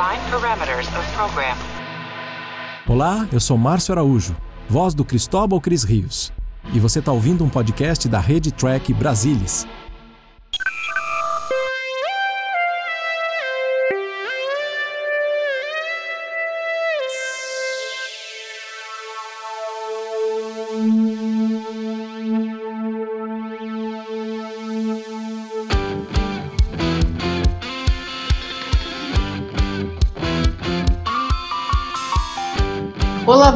Define parameters of program. Olá, eu sou Márcio Araújo, voz do Cristóbal Cris Rios. E você está ouvindo um podcast da Rede Track Brasilis.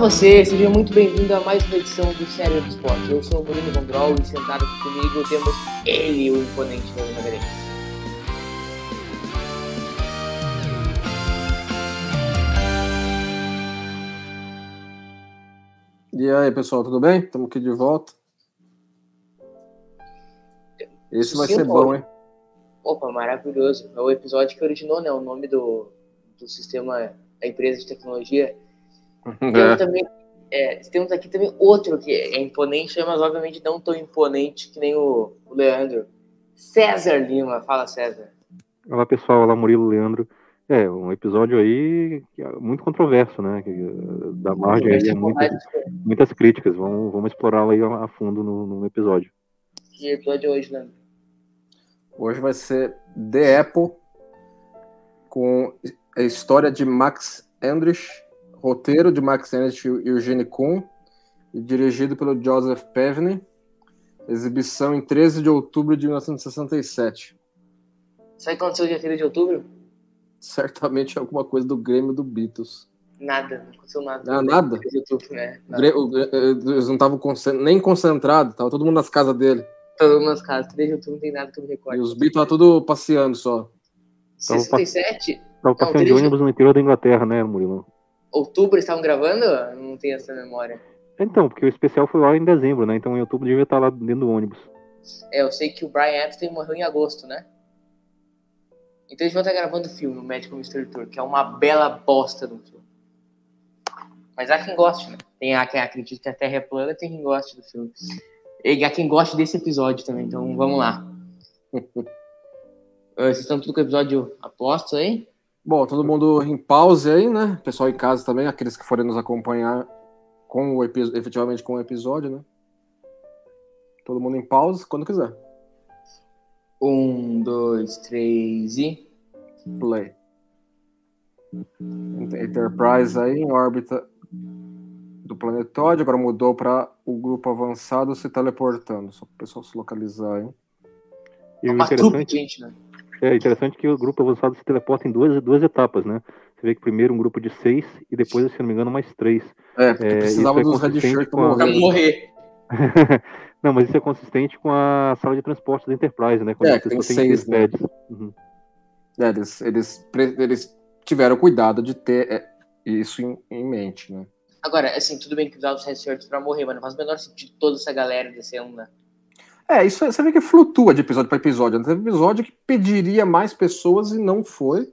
Você, seja muito bem-vindo a mais uma edição do Série do Esporte. Eu sou o Bruno Gondrol e sentado aqui comigo temos ele, o imponente Novo Nagarense. E aí, pessoal, tudo bem? Estamos aqui de volta. Esse vai Sim, ser bom, hein? Opa, maravilhoso. É o episódio que originou né, o nome do, do sistema da empresa de tecnologia. Temos É. também, é, temos aqui também outro que é imponente, mas obviamente não tão imponente que nem o, o Leandro. César Lima, fala César. Olá pessoal, olá Murilo, Leandro. É, um episódio aí que é muito controverso, né? que, eh, Dá margem aí a muitas, muitas críticas. Vamos, vamos explorá-lo aí a fundo no, no episódio. Que episódio é hoje, Leandro? Hoje vai ser The Apple com a história de Max Endrich, roteiro de Max Endrich e Eugene Kuhn, e dirigido pelo Joseph Pevney. Exibição em 13 de outubro de 1967. Sabe o que aconteceu dia 3 de outubro? Certamente alguma coisa do Grêmio do Beatles. Nada, não aconteceu nada. Ah, nada? 3 de outubro, né? O Nada. Grê- o Grê- Eles não estavam nem concentrados, estava todo mundo nas casas dele. Todo mundo nas casas. 3 de outubro não tem nada que eu me E recorde. os Beatles estavam tudo passeando só. 67? Tava passeando de- ônibus no interior da Inglaterra, né, Murilo? Outubro eles estavam gravando? Não tenho essa memória. Então, porque o especial foi lá em dezembro, né? Então em outubro devia estar lá dentro do ônibus. É, eu sei que o Brian Epstein morreu em agosto, né? Então eles vão estar gravando o filme, o Medical Mystery Tour, que é uma bela bosta do filme. Mas há quem goste, né? Tem há quem acredite que a Terra é plana, tem quem goste do filme. E há quem goste desse episódio também, então vamos lá. Vocês estão tudo com o episódio aposto aí? Bom, todo mundo em pause aí, né? Pessoal em casa também, aqueles que forem nos acompanhar com o efetivamente com o episódio, né? Todo mundo em pause, quando quiser. Um, dois, três e. Play. Enterprise aí em órbita do planetóide, agora mudou para o grupo avançado se teleportando. Só para o pessoal se localizar aí. E É o uma trupe de interessante, gente, né? É interessante que o grupo avançado se teleporta em duas, duas etapas, né? Você vê que primeiro um grupo de seis e depois, se não me engano, mais três. É, porque É, precisava é dos red consistente shirt Pra morrer. morrer. Não, mas isso é consistente com a sala de transporte da Enterprise, né? Quando É, tem seis, né? pads. Uhum. É, eles, eles, eles tiveram cuidado de ter é, isso em, em mente, né? Agora, assim, tudo bem que usava os headsets pra morrer, mas não faz o menor sentido toda essa galera descendo, né? É, isso aí, você vê que flutua de episódio para episódio. né? Teve episódio que pediria mais pessoas e não foi.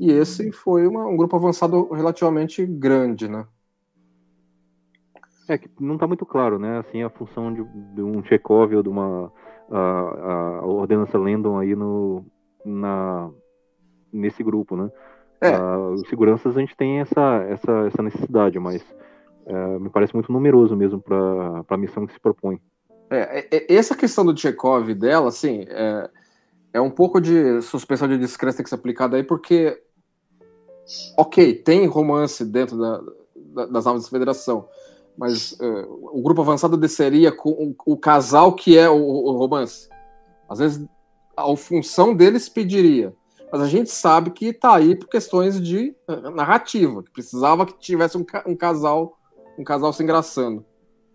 E esse foi uma- um grupo avançado relativamente grande, né? É que não tá muito claro, né? Assim, a função de, de um Chekhov ou de uma a, a- ordenança Landon aí no, na, nesse grupo, né? É. Ah, os seguranças a gente tem essa, essa, essa necessidade, mas é, me parece muito numeroso mesmo para a missão que se propõe. É, é, é, essa questão do Chekhov dela, assim, é, é um pouco de suspensão de descrença que ser aplicada aí, porque, ok, tem romance dentro da, da- das naves da Federação, mas é, o grupo avançado desceria com o, o casal que é o, o romance. Às vezes, a função deles pediria. Mas a gente sabe que tá aí por questões de narrativa, que precisava que tivesse um, um casal um casal se engraçando.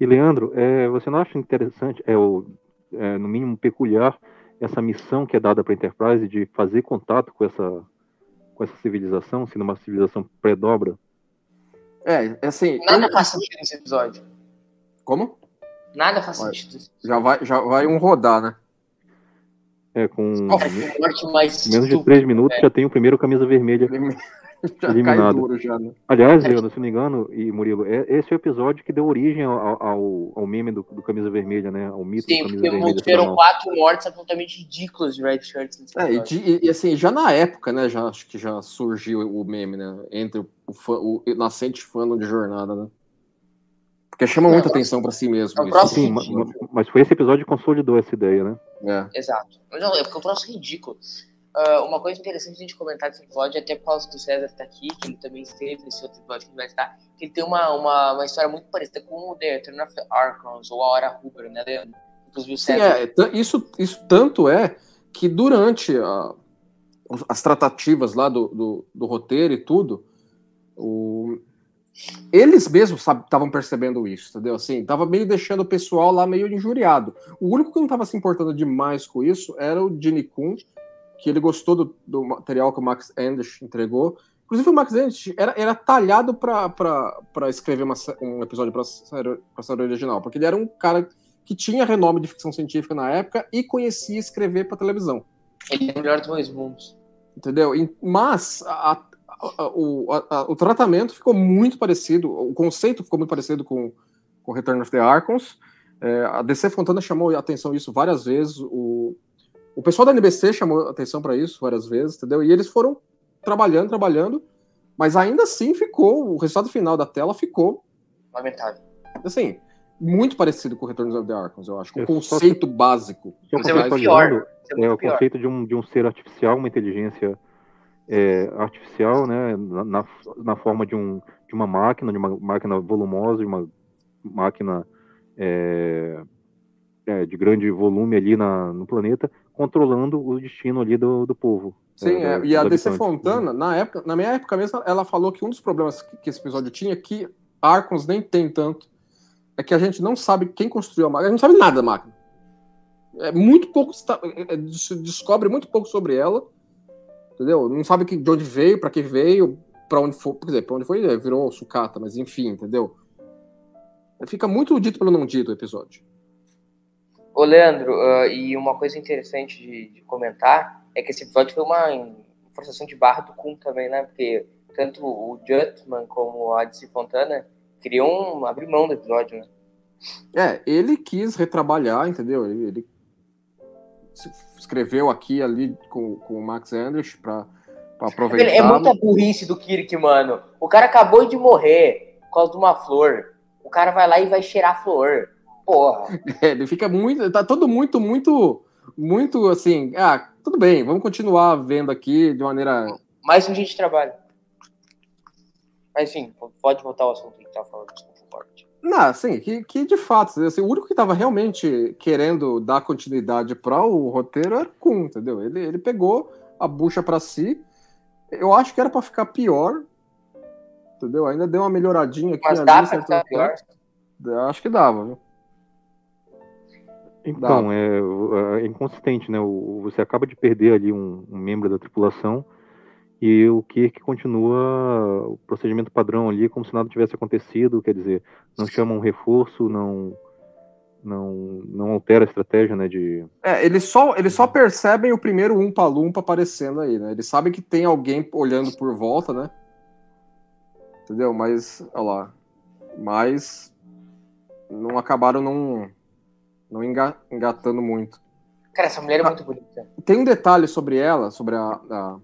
E Leandro, é, você não acha interessante, é, o, é, no mínimo peculiar, essa missão que é dada para a Enterprise de fazer contato com essa, com essa civilização, sendo uma civilização pré-dobra? É, é assim. Nada eu- faz sentido nesse episódio. Como? Nada faz sentido. Já vai, já vai um rodar, né? É, com mais menos de três minutos velho. já tem o primeiro camisa vermelha Já cai Eliminado. duro já, né? Aliás, Leandro, se não me engano, e Murilo, é- esse é o episódio que deu origem ao, ao, ao meme do, do Camisa Vermelha, né? Ao mito Sim, do Camisa porque Vermelha. tiveram final. quatro mortes absolutamente ridículas de Red Shirts nesse É, e, e- assim, já na época, né, já acho que já surgiu o meme, né, entre o, fã, o nascente fã de jornada, né? Porque chama muita é o atenção pra si mesmo. é o Sim, ma- ma- mas foi esse episódio que consolidou essa ideia, né? É. Exato. Mas não, é porque eu troço ridículo. Ah, uma coisa interessante a gente comentar desse episódio, até por causa que o César tá aqui, que ele também esteve nesse outro episódio que ele vai estar, que ele tem uma, uma, uma história muito parecida com o The Turn of the Archons, ou a Hora Rubra, né, Leandro? Inclusive o Sim, César. é, t- isso, isso tanto é que durante a- os- as tratativas lá do, do, do roteiro e tudo, o- eles mesmos estavam percebendo isso, entendeu? Assim, tava meio deixando o pessoal lá meio injuriado. O único que não estava se importando demais com isso era o Gene Kun, que ele gostou do, do material que o Max Endish entregou. Inclusive, o Max Endish era, era talhado para escrever uma um episódio para pra série original, porque ele era um cara que tinha renome de ficção científica na época e conhecia escrever para televisão, Ele é o melhor dos dois mundos. entendeu? Mas a- a- a- o, a- a- o tratamento ficou muito parecido, o conceito ficou muito parecido com, com Return of the Archons. É, a DC Fontana chamou a atenção isso várias vezes, o, o pessoal da NBC chamou atenção para isso várias vezes, entendeu? E eles foram trabalhando, trabalhando, mas ainda assim ficou, o resultado final da tela ficou Lamentável. assim, muito parecido com Return of the Archons, eu acho, com o É, só conceito básico. Mas é muito pior. É É o conceito de um, de um ser artificial, uma inteligência é, artificial, né, na, na, na forma de, um, de uma máquina, de uma máquina volumosa, de uma máquina é, é, de grande volume ali na, no planeta, controlando o destino ali do, do povo. Sim, é, é, dos e a DC habitantes. Fontana, na época, na minha época mesmo, ela falou que um dos problemas que, que esse episódio tinha, que Archons nem tem tanto, é que a gente não sabe quem construiu a máquina, a gente não sabe nada da máquina. É muito pouco, está- é, é, se descobre muito pouco sobre ela, entendeu? Não sabe que, de onde veio, para que veio, para onde foi, quer dizer, para onde foi, é, virou sucata, mas enfim, entendeu? Fica muito dito pelo não dito o episódio. Ô, Leandro, ah, e uma coisa interessante de, de comentar é que esse episódio foi uma forçação de barra do Kun também, né? Porque tanto o Jutman como a DC Fontana queriam abrir mão do episódio, né? É, ele quis retrabalhar, entendeu? Ele, ele escreveu aqui ali com, com o Max Andrews para aproveitar. É muita burrice do Kirk, mano. O cara acabou de morrer por causa de uma flor. O cara vai lá e vai cheirar a flor. Porra. É, ele fica muito. Tá todo muito, muito, muito assim. Ah, tudo bem, vamos continuar vendo aqui de maneira. Mais um dia de trabalho. Mas enfim, pode voltar ao assunto que tava falando. Não, assim, que, que de fato, assim, o único que estava realmente querendo dar continuidade para o roteiro era o Kun, entendeu? Ele, ele pegou a bucha para si. Eu acho que era para ficar pior, entendeu? Ainda deu uma melhoradinha aqui Mas ali, dá pra ficar pior. Acho que dava, viu? Então, é, é inconsistente, né? O- você acaba de perder ali um, um membro da tripulação e o Kirk continua o procedimento padrão ali, como se nada tivesse acontecido, quer dizer, não chama um reforço, não não, não altera a estratégia, né? De É, eles só, eles só percebem o primeiro Umpa Lumpa aparecendo aí, né? Eles sabem que tem alguém olhando por volta, né? Entendeu? Mas, olha lá. Mas não acabaram não, engatando muito. Cara, essa mulher é muito bonita. Tem um detalhe sobre ela, sobre a, a,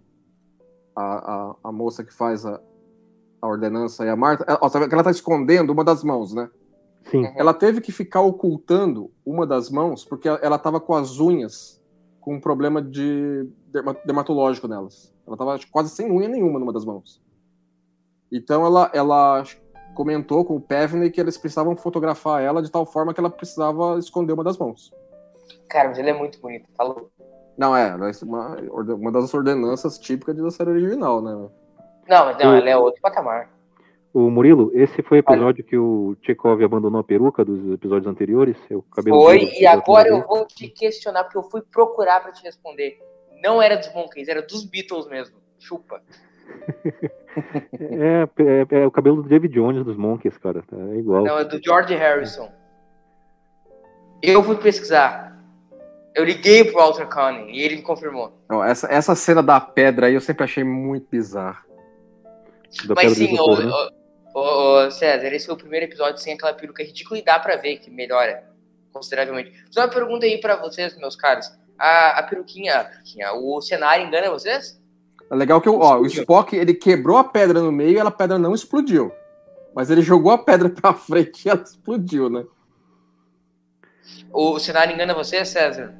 a, a, a moça que faz a, a ordenança e a Marta. Ela, sabe que ela tá escondendo uma das mãos, né? sim, Ela teve que ficar ocultando uma das mãos porque ela estava com as unhas com um problema de derma- dermatológico nelas. Ela estava quase sem unha nenhuma numa das mãos. Então ela, ela comentou com o Pevney que eles precisavam fotografar ela de tal forma que ela precisava esconder uma das mãos. Cara, mas ele é muito bonito, tá louco? Não, é, é uma, uma das ordenanças típicas da série original, né? Não, mas não, O- ela é outro patamar. O Murilo, esse foi o episódio que o Chekhov abandonou a peruca dos episódios anteriores? O cabelo Foi, e agora eu vou te questionar, porque eu fui procurar pra te responder. Não era dos Monkeys, era dos Beatles mesmo. Chupa. É, é, é o cabelo do David Jones dos Monkeys, cara. É igual. Não, é do George Harrison. Eu fui pesquisar. Eu liguei pro Walter Conning e ele me confirmou. Ó, essa, essa cena da pedra aí eu sempre achei muito bizarra. Mas sim, ô, né? ô, César, esse foi o primeiro episódio sem aquela peruca ridícula e dá pra ver que melhora consideravelmente. Só uma pergunta aí pra vocês, meus caros. A, a peruquinha, a peruquinha, o cenário engana vocês? É legal que o, ó, o Spock ele quebrou a pedra no meio e a pedra não explodiu. Mas ele jogou a pedra pra frente e ela explodiu, né? O cenário engana vocês, César?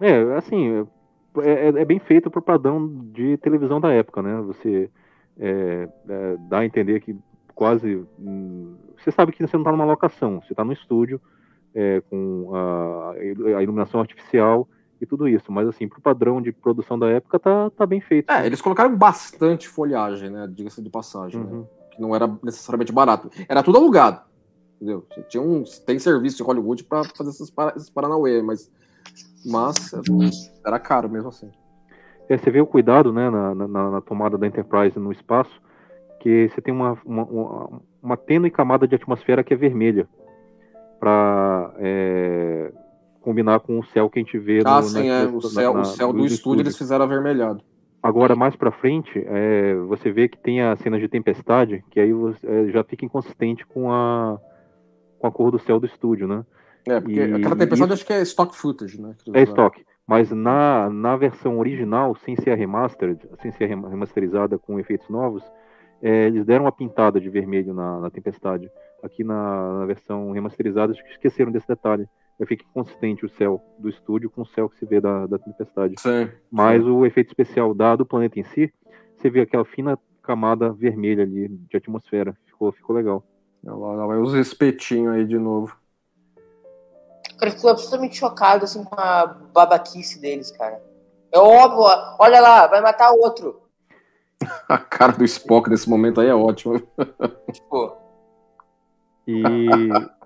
É, assim, é, é- é bem feito pro padrão de televisão da época, né? Você é, é, dá a entender que quase. hum, você sabe que você não tá numa locação, você tá no estúdio é, com a, a iluminação artificial e tudo isso. Mas, assim, pro padrão de produção da época, tá, tá bem feito. É, eles colocaram bastante folhagem, né? Diga-se de passagem, né? Uhum. Que não era necessariamente barato. Era tudo alugado. Entendeu? Tinha um, tem serviço de Hollywood pra fazer esses, para, esses Paranauê, mas, mas era caro mesmo assim. É, você vê o cuidado né, na, na- na tomada da Enterprise no espaço, que você tem uma, uma, uma, uma tênue camada de atmosfera que é vermelha, para combinar com o céu que a gente vê Ah, no, sim, é. O céu, na- o céu do no estúdio eles fizeram avermelhado. Agora, mais pra frente, é, você vê que tem as cenas de tempestade, que aí você, é, já fica inconsistente com a, com a cor do céu do estúdio, né? É, porque E- aquela tempestade isso- acho que é stock footage, né? É estoque. Mas na, na versão original, sem ser a remastered, sem ser rem- remasterizada com efeitos novos, é, eles deram uma pintada de vermelho na, na tempestade. Aqui na, na versão remasterizada, acho que esqueceram desse detalhe. Aí fica inconsistente o céu do estúdio com o céu que se vê da, da tempestade. Sim. Mas o efeito especial da, do planeta em si, você vê aquela fina camada vermelha ali de atmosfera. Ficou, ficou legal. Lá, lá vai os espetinhos aí de novo. Cara, eu fico absolutamente chocado assim, com a babaquice deles, cara. É óbvio, olha lá, vai matar outro. A cara do Spock nesse momento aí é ótima. Tipo, E,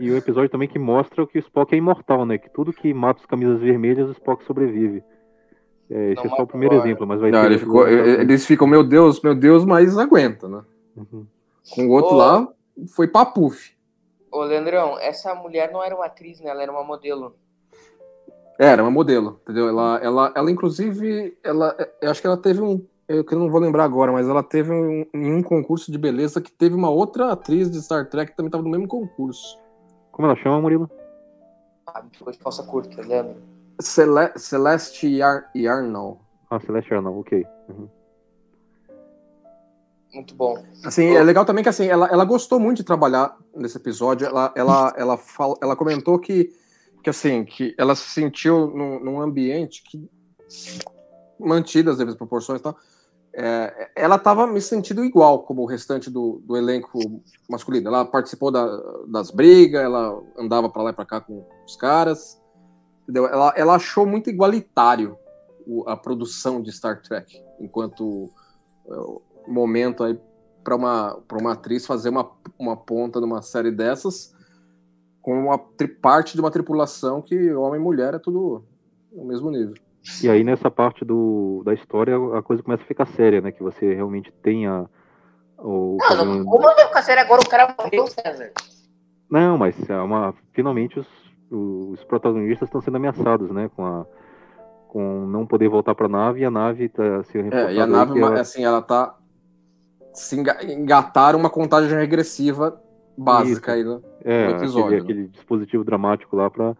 e o episódio também que mostra que o Spock é imortal, né? Que tudo que mata os camisas vermelhas, o Spock sobrevive. É, esse Não é só o primeiro agora. exemplo, mas vai Não, ter. ele ficou- eles ficam, meu Deus, meu Deus, mas aguenta, né? Uhum. Com o outro Ô. lá, foi papuf. ô Leandrão, essa mulher não era uma atriz, né? Ela era uma modelo. É, Era uma modelo, entendeu? Ela, ela, ela inclusive, ela, eu acho que ela teve um, eu que não vou lembrar agora, mas ela teve um, um concurso de beleza que teve uma outra atriz de Star Trek que também estava no mesmo concurso. Como ela chama, Murilo? Ah, ficou de calça curta, Leandro. Cele, Celeste Yar, Yarnall. Ah, Celeste Arnall, ok. Uhum. Muito bom. Assim, é legal também que assim, ela, ela gostou muito de trabalhar nesse episódio. Ela, ela, ela, fala, ela comentou que, que assim, que ela se sentiu num, num ambiente que mantidas as devidas proporções e tal. É, ela estava me sentindo igual como o restante do, do elenco masculino. Ela participou da- das brigas, ela andava para lá e para cá com os caras. Entendeu? Ela, ela achou muito igualitário o- a produção de Star Trek, enquanto é, momento aí para uma, uma atriz fazer uma, uma ponta numa série dessas com uma parte de uma tripulação que homem e mulher é tudo no mesmo nível. E aí, nessa parte do, da história, a coisa começa a ficar séria, né? Que você realmente tenha o. Não, não, como não vai ficar sério agora? O cara morreu, César. Não, mas é uma, finalmente os, os protagonistas estão sendo ameaçados, né? Com, a, com não poder voltar para a nave e a nave tá se É, e a nave, ela- assim, ela tá se enga- engataram uma contagem regressiva básica aí, né? é, no episódio, aquele, aquele dispositivo dramático lá para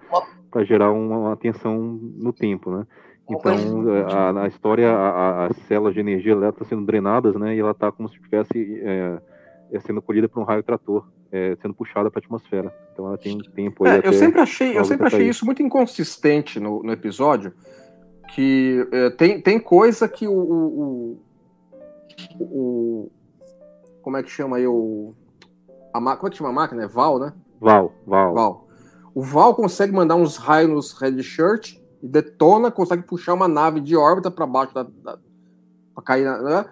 para gerar uma, uma tensão no tempo, né? Então, a, na história, a- as células de energia estão sendo drenadas, né? E ela está como se estivesse é, é, sendo colhida por um raio trator, é, sendo puxada para a atmosfera. Então, ela tem um tempo aí É, até- eu sempre achei, eu sempre achei isso muito inconsistente no, no episódio, que é, tem, tem coisa que o, o, o- o- como é que chama aí o a, como é que chama a máquina? É Val, né? Val, Val. Val. O Val consegue mandar uns raios nos Red Shirt e detona, consegue puxar uma nave de órbita para baixo da, da para cair, na- né?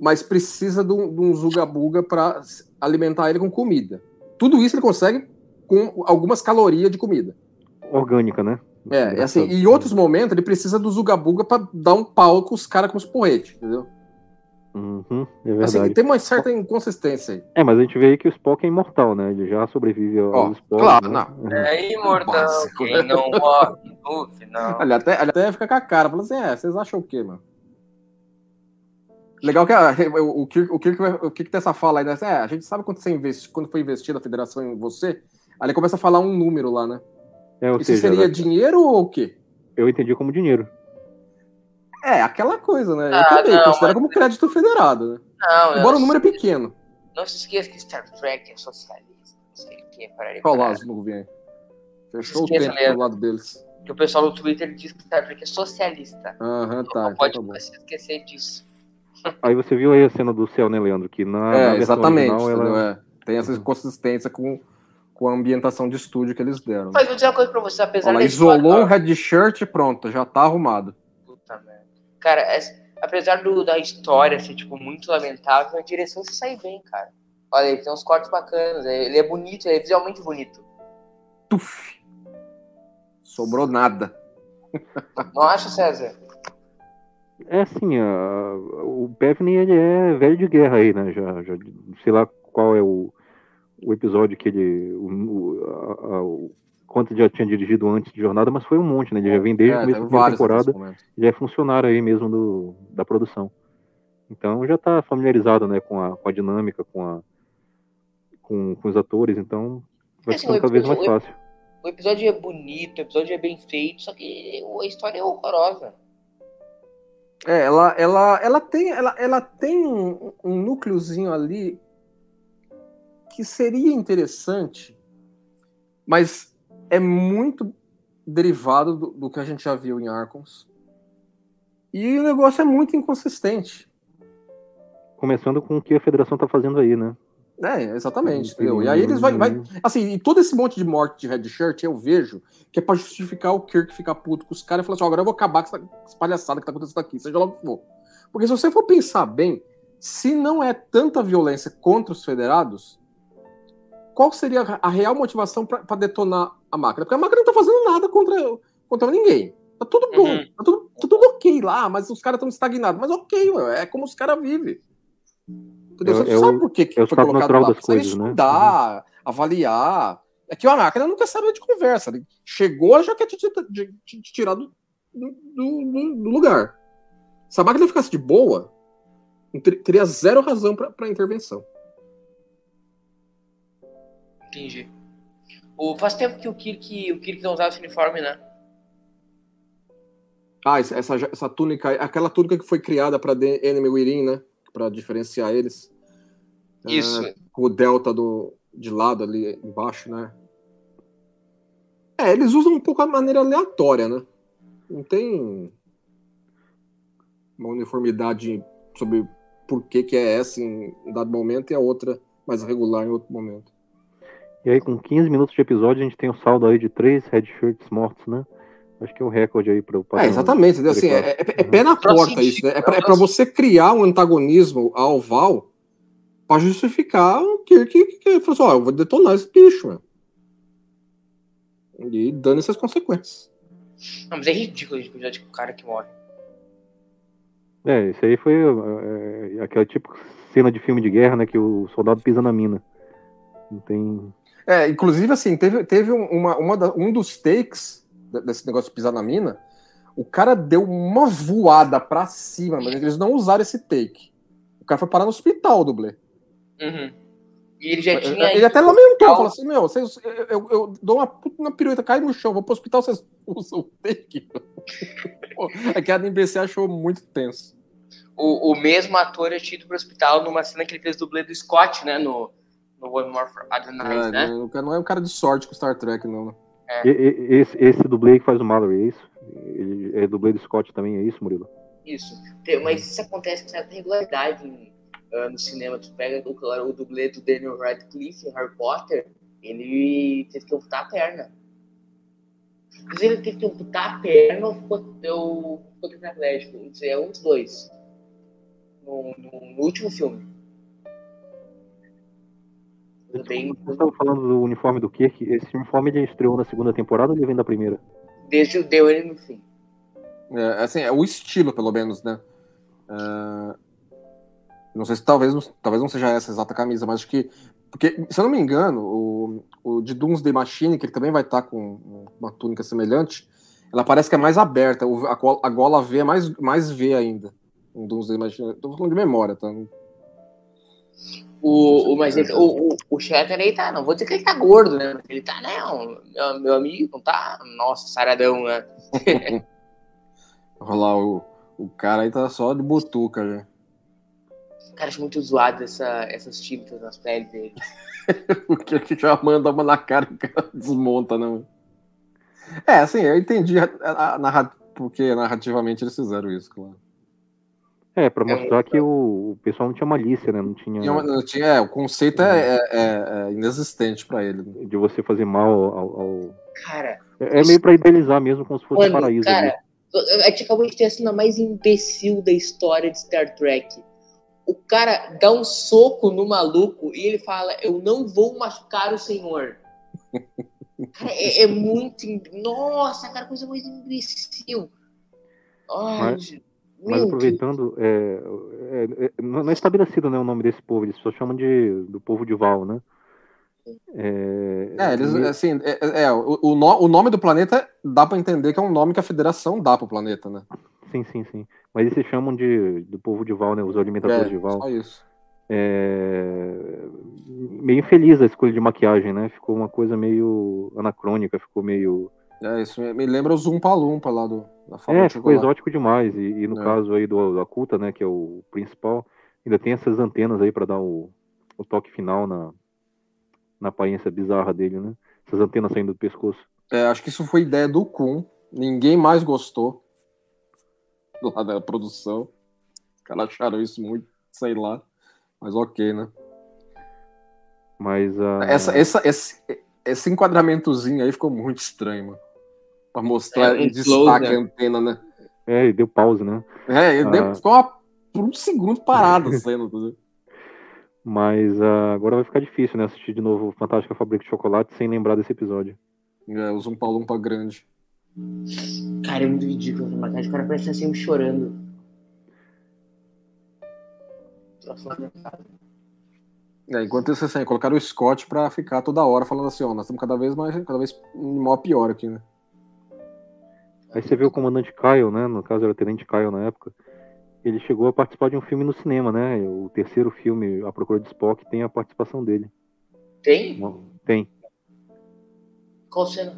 Mas precisa de um, de um Zugabuga para alimentar ele com comida. Tudo isso ele consegue com algumas calorias de comida. Orgânica, né? É, é assim, e em outros momentos ele precisa do Zugabuga para dar um pau com os caras com os porretes, entendeu? Uhum, é Assim, verdade. tem uma certa inconsistência aí. É, mas a gente vê aí que o Spock é imortal, né? Ele já sobrevive aos Ó, Spock. claro, né? não. É imortal, Básico. quem não morre no final. Ele até, ele até fica com a cara, fala assim: é, vocês acham o quê, mano? Legal que a, o, o, Kirk, o, Kirk, o Kirk tem essa fala aí, né? É, a gente sabe quando, você investe, quando foi investida a federação em você, aí ele começa a falar um número lá, né? É, ou Isso seja, seria ela- dinheiro ou o quê? eu entendi como dinheiro. É, aquela coisa, né? Eu Ah, também não, considero mas- como crédito federado, né? Não, Embora não, o número é pequeno. não se esqueça que Star Trek é socialista. Não sei o que, Olha as nuvens aí. Fechou o tempo mesmo. do lado deles. Que o pessoal no Twitter diz que Star Trek é socialista. Aham, tá. não então pode tá se esquecer disso. Aí você viu aí a cena do céu, né, Leandro? Que na, É, exatamente. original ela. É. Tem essa inconsistência com, com a ambientação de estúdio que eles deram. Mas vou dizer uma coisa pra você, apesar da isolou história- red shirt e pronto, já tá arrumado. Cara, é- apesar do, da história ser, tipo, muito lamentável, a direção se sai bem, cara. Olha, ele tem uns cortes bacanas, ele é bonito, ele é visualmente bonito. Tuf! Sobrou nada. Não acha, César? É assim, a- o Bevney ele é velho de guerra aí, né? Já, já sei lá qual é o, o episódio que ele. O, o, a- a- o- quanto já tinha dirigido antes de jornada, mas foi um monte, né? Ele já vem desde o É, começo teve da temporada, já é funcionário aí mesmo do, da produção. Então já tá familiarizado né, com, a, com a dinâmica, com, a, com, com os atores, então vai ficando cada vez mais episódio- fácil. O episódio é bonito, o episódio é bem feito, só que a história é horrorosa. É, ela, ela, ela tem, ela, ela tem um, um núcleozinho ali que seria interessante, mas é muito derivado do, do que a gente já viu em Arkhams. E o negócio é muito inconsistente. Começando com o que a federação tá fazendo aí, né? É, exatamente, entendeu? E aí eles vai, vai, assim, e todo esse monte de morte de red shirt eu vejo que é pra justificar o Kirk ficar puto com os caras e falar assim, agora eu vou acabar com essa, palhaçada que tá acontecendo aqui, seja lá o que for. Porque se você for pensar bem, se não é tanta violência contra os federados, qual seria a real motivação pra detonar a máquina? Porque a máquina não tá fazendo nada contra, contra ninguém. Tá tudo bom, Uhum. tá, tudo, tá tudo ok lá, mas os caras estão estagnados. Mas ok, ué, é como os caras vivem. Entendeu? Você não é sabe por que, que o foi colocado lá. das Precisa coisas, né? estudar, avaliar. É que a máquina nunca sabe de conversa. Ele Chegou, já quer te, te- te- te tirar do, do- do- do lugar. Se a máquina ficasse de boa, teria zero razão para intervenção. Entendi. O, faz tempo que o Kirk, o Kirk não usava esse uniforme, né? Ah, essa, essa, túnica, aquela túnica que foi criada para Enemy Within, né? Para diferenciar eles. Isso. É, com o delta do, de lado ali embaixo, né? É, eles usam um pouco a maneira aleatória, né? Não tem uma uniformidade sobre por que, que é essa em um dado momento e a outra mais regular em outro momento. E aí, com 15 minutos de episódio, a gente tem um saldo aí de três red shirts mortos, né? Acho que é o recorde aí para o É, exatamente. entendeu? Assim, é, é- é pé na Próximo porta isso, né? É pra, é você criar um antagonismo ao Val pra justificar o Kirk que, que falou assim, ó, eu vou detonar esse bicho, mano. E dando essas consequências. Não, mas é ridículo a quantidade de cara que morre. É, isso aí foi é, aquela tipo cena de filme de guerra, né? Que o soldado pisa na mina. Não tem. É, inclusive, assim, teve, teve um- uma, uma da- um dos takes de- desse negócio de pisar na mina, o cara deu uma voada pra cima, mas eles não usaram esse take. O cara foi parar no hospital, o dublê. Uhum. E ele já tinha. Ele até lamentou, falou assim: Meu, vocês, eu, eu, eu dou uma puta na pirueta, cai no chão, vou pro hospital, vocês usam o take. Pô, É que a NBC achou muito tenso. O, o mesmo ator é tido pro hospital numa cena que ele fez dublê do Scott, né? No, no One More for Night, É, né? não, cara não é um cara de sorte com Star Trek, não. né? E- e- esse, esse dublê que faz o Mallory, é isso? Ele é dublê do Scott também, é isso, Murilo? Isso. Tem- Mas isso acontece com certa regularidade em, ah, no cinema. Tu pega o, claro, o dublê do Daniel Radcliffe em Harry Potter, ele teve que amputar a perna. Inclusive, ele teve que amputar a perna ou ficou, ou ficou tetraplégico. Não sei, é um dos dois. No, no- no último filme. Tudo bem, Você estava falando do uniforme do Kirk. Esse uniforme ele estreou na segunda temporada ou ele vem da primeira? desde o deu ele no fim. É, assim, é o estilo, pelo menos, né? É, não sei se talvez, não- talvez não seja essa a exata camisa, mas acho que. Porque, se eu não me engano, o, o de Doomsday Machine, que ele também vai estar com uma túnica semelhante, ela parece que é mais aberta, o- a, gola- a gola V é mais, mais V ainda. Um Doomsday Machine. Tô falando de memória, tá? O, o, mas ele, o, o, o Shatter aí tá, não vou dizer que ele tá gordo, né? Ele tá, né? Um, meu, meu amigo, não tá? Nossa, saradão, né? Olha lá, o, o cara aí tá só de butuca já. O cara acha muito zoado essa, essas tintas nas peles dele. Porque que já manda uma na cara e o cara desmonta, não. É, assim, eu entendi a, a, a porque narrativamente eles fizeram isso, claro. É, pra É, mostrar que o, o pessoal não tinha malícia, né? Não tinha não tinha- é, o conceito é, é- é- é inexistente pra ele. né? de você fazer mal ao. ao- Cara, É é meio pra idealizar mesmo, como se fosse um mano, paraíso. ali. cara, a gente acabou de ter a cena mais imbecil da história de Star Trek. O cara dá um soco no maluco e ele fala: Eu não vou machucar o senhor. Cara, é, é muito. Nossa, cara, coisa mais imbecil. Ai, Mas- gente, Mas aproveitando, é, é- é- não é estabelecido né, o nome desse povo, eles só chamam de do povo de Val, né? É, É, eles, e- assim, é, é, é, o, o no- o nome do planeta dá pra entender que é um nome que a federação dá pro planeta, né? Sim, sim, sim. Mas eles se chamam de do povo de Val, né? Os alimentadores É, de Val. só isso. É, meio infeliz a escolha de maquiagem, né? Ficou uma coisa meio anacrônica, ficou meio. É, isso me, lembra o Zumpa Lumpa lá do, da fábrica É, ficou exótico demais. E, e no É. caso aí do Acuta, né, que é o principal, ainda tem essas antenas aí pra dar o, o toque final na, na aparência bizarra dele, né? Essas antenas saindo do pescoço. É, acho que isso foi ideia do Kun. Ninguém mais gostou do lado da produção. Os caras acharam isso muito, sei lá. Mas ok, né? Mas a. Essa, essa, esse, esse enquadramentozinho aí ficou muito estranho, mano. Pra mostrar É, um destaque close, a antena, né? É, e deu pause, né? É, ele deu- Ah. ficou uma, por um segundo parado a cena, entendeu? Mas ah, agora vai ficar difícil, né? Assistir de novo Fantástica Fábrica de Chocolate sem lembrar desse episódio. É, o Zumpa Lumpa grande. Cara, é muito ridículo essa maquiagem. O cara parece estar sempre chorando. É, enquanto isso, assim, colocaram o Scott pra ficar toda hora falando assim, ó, nós estamos cada vez mais, cada vez maior pior aqui, né? Aí você vê o comandante Kyle, né? No caso era o Tenente Kyle na época. Ele chegou a participar de um filme no cinema, né? O terceiro filme, A Procura de Spock, tem a participação dele. Tem? Tem. Qual cena?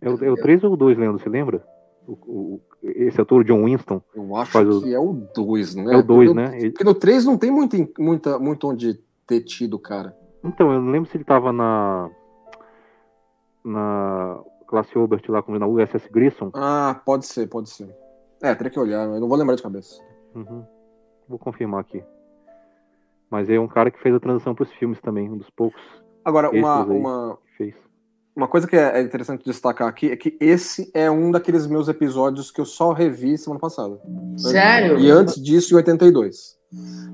É o, é o 3 ou o 2, Leandro? Você lembra? O, o- esse ator, John Winston, Eu acho Faz o- que é o 2, não é? é o 2, Porque né? Ele- Porque no 3 não tem muito, em- muita, muito onde ter tido, cara. Então, eu não lembro se ele tava na. Na classe Obert lá, como na USS Grissom. Ah, pode ser, pode ser. É, teria que olhar, eu não vou lembrar de cabeça. Uhum. Vou confirmar aqui. Mas é um cara que fez a transição para os filmes também, um dos poucos Agora, uma, uma, que fez. uma coisa que é é interessante destacar aqui é que esse é um daqueles meus episódios que eu só revi semana passada. Sério? E antes disso, em 82.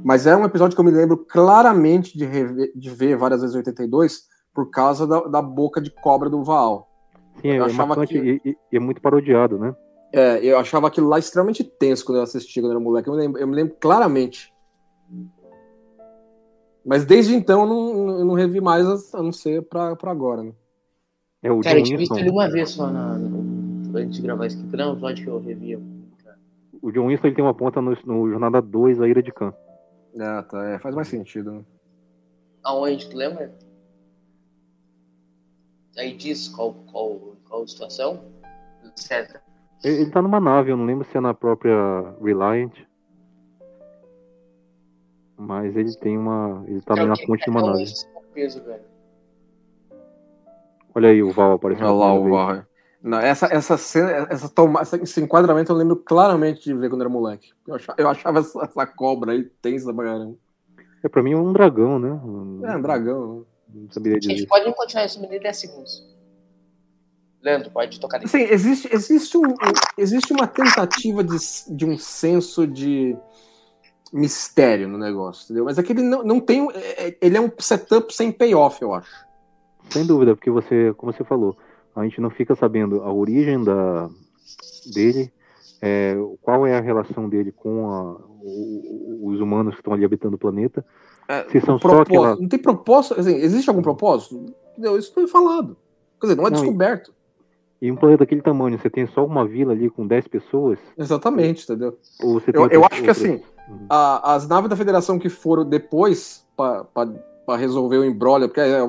Mas é um episódio que eu me lembro claramente de, rever- de ver várias vezes em 82 por causa da, da boca de cobra do Vaal. Sim, é, Eu é achava que- e, e- e é muito parodiado, né? É, eu achava aquilo lá extremamente tenso quando eu assistia quando eu era moleque. Eu me lembro, eu me lembro claramente. Mas desde então eu não, eu não revi mais, a não ser pra, pra agora, né? É o Cara, John eu tinha visto ele uma vez só na, antes de gravar esse aqui. Não, episódio que eu revia. O John Winston ele tem uma ponta no, no Jornada 2, A Ira de Khan. Ah, tá. É, faz mais sentido, né? Aonde, tu lembra? Aí diz qual, qual, qual situação? Etc. Ele, ele tá numa nave, eu não lembro se é na própria Reliant. Mas ele tem uma. Ele tá ali na ponte de uma nave. peso, velho. Olha aí o Val aparecendo. Olha lá o vez. Varra. Não, essa, essa cena, essa toma, essa- esse enquadramento eu lembro claramente de ver quando era moleque. Eu achava, eu achava essa, essa cobra aí tensa pra caramba. É, pra mim é um dragão, né? É, um dragão, né? Não saberia Gente, dizer. pode continuar isso, me dê 10 segundos. Leandro, pode tocar daqui. Assim, existe, existe, um, existe uma tentativa de, de um senso de mistério no negócio, entendeu? Mas é que ele não, não tem. é- é- Ele é um setup sem payoff, eu acho. Sem dúvida, porque você, como você falou, a gente não fica sabendo a origem da, dele, é, qual é a relação dele com a- os humanos que estão ali habitando o planeta. É, Se são só propósito. aquela. Não tem propósito. Assim, existe algum propósito? Entendeu? Isso foi falado. Quer dizer, não é Não, e- descoberto. E um planeta daquele tamanho, você tem só uma vila ali com 10 pessoas? Exatamente, entendeu? Eu, eu outras- acho que outras- assim, Uhum. a- as naves da Federação que foram depois para resolver o embrólio, porque é,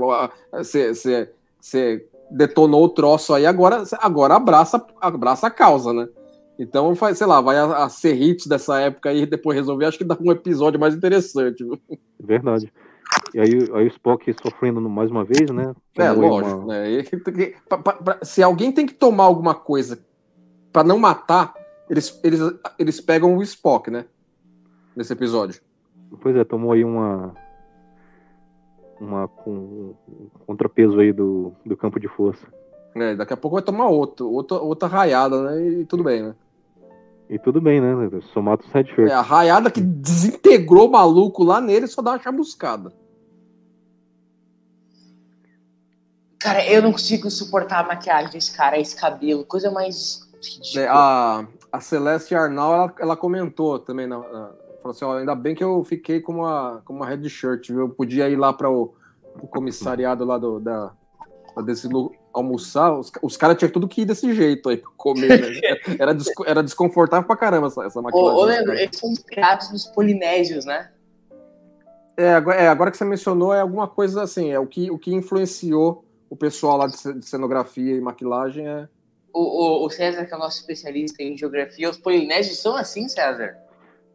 você detonou o troço aí, agora, agora abraça, abraça a causa, né? Então, faz, sei lá, vai a, a ser hits dessa época aí depois resolver, acho que dá um episódio mais interessante. viu? Verdade. E aí, aí o Spock sofrendo mais uma vez, né? É, lógico, uma- né? E- pra- pra- se alguém tem que tomar alguma coisa pra não matar, eles, eles, eles pegam o Spock, né? Nesse episódio. Pois é, tomou aí uma. Uma com, um contrapeso aí do, do campo de força. É, daqui a pouco vai tomar outro, outra, outra raiada, né? E tudo bem, né? E tudo bem, né? Somado os headshirts. É, a raiada que desintegrou o maluco lá nele só dá uma chamuscada. Cara, eu não consigo suportar a maquiagem desse cara, esse cabelo, coisa mais ridícula. É, a, a Celeste Arnal, ela, ela comentou também, na, na- falou assim, ó, ainda bem que eu fiquei com uma, com uma red shirt, viu? Eu podia ir lá para o, o comissariado lá do, da, da desse lu- almoçar, os, os caras tinham tudo que ir desse jeito aí, comer, né? Era, desco- era desconfortável pra caramba essa, essa Ô, maquiagem. ô, Leandro, eles são inspirados nos polinésios, né? É agora, é, agora que você mencionou, é alguma coisa assim, é o que, o que influenciou o pessoal lá de, de cenografia e maquilagem é... O, o, o César, que é o nosso especialista em geografia, os polinésios são assim, César?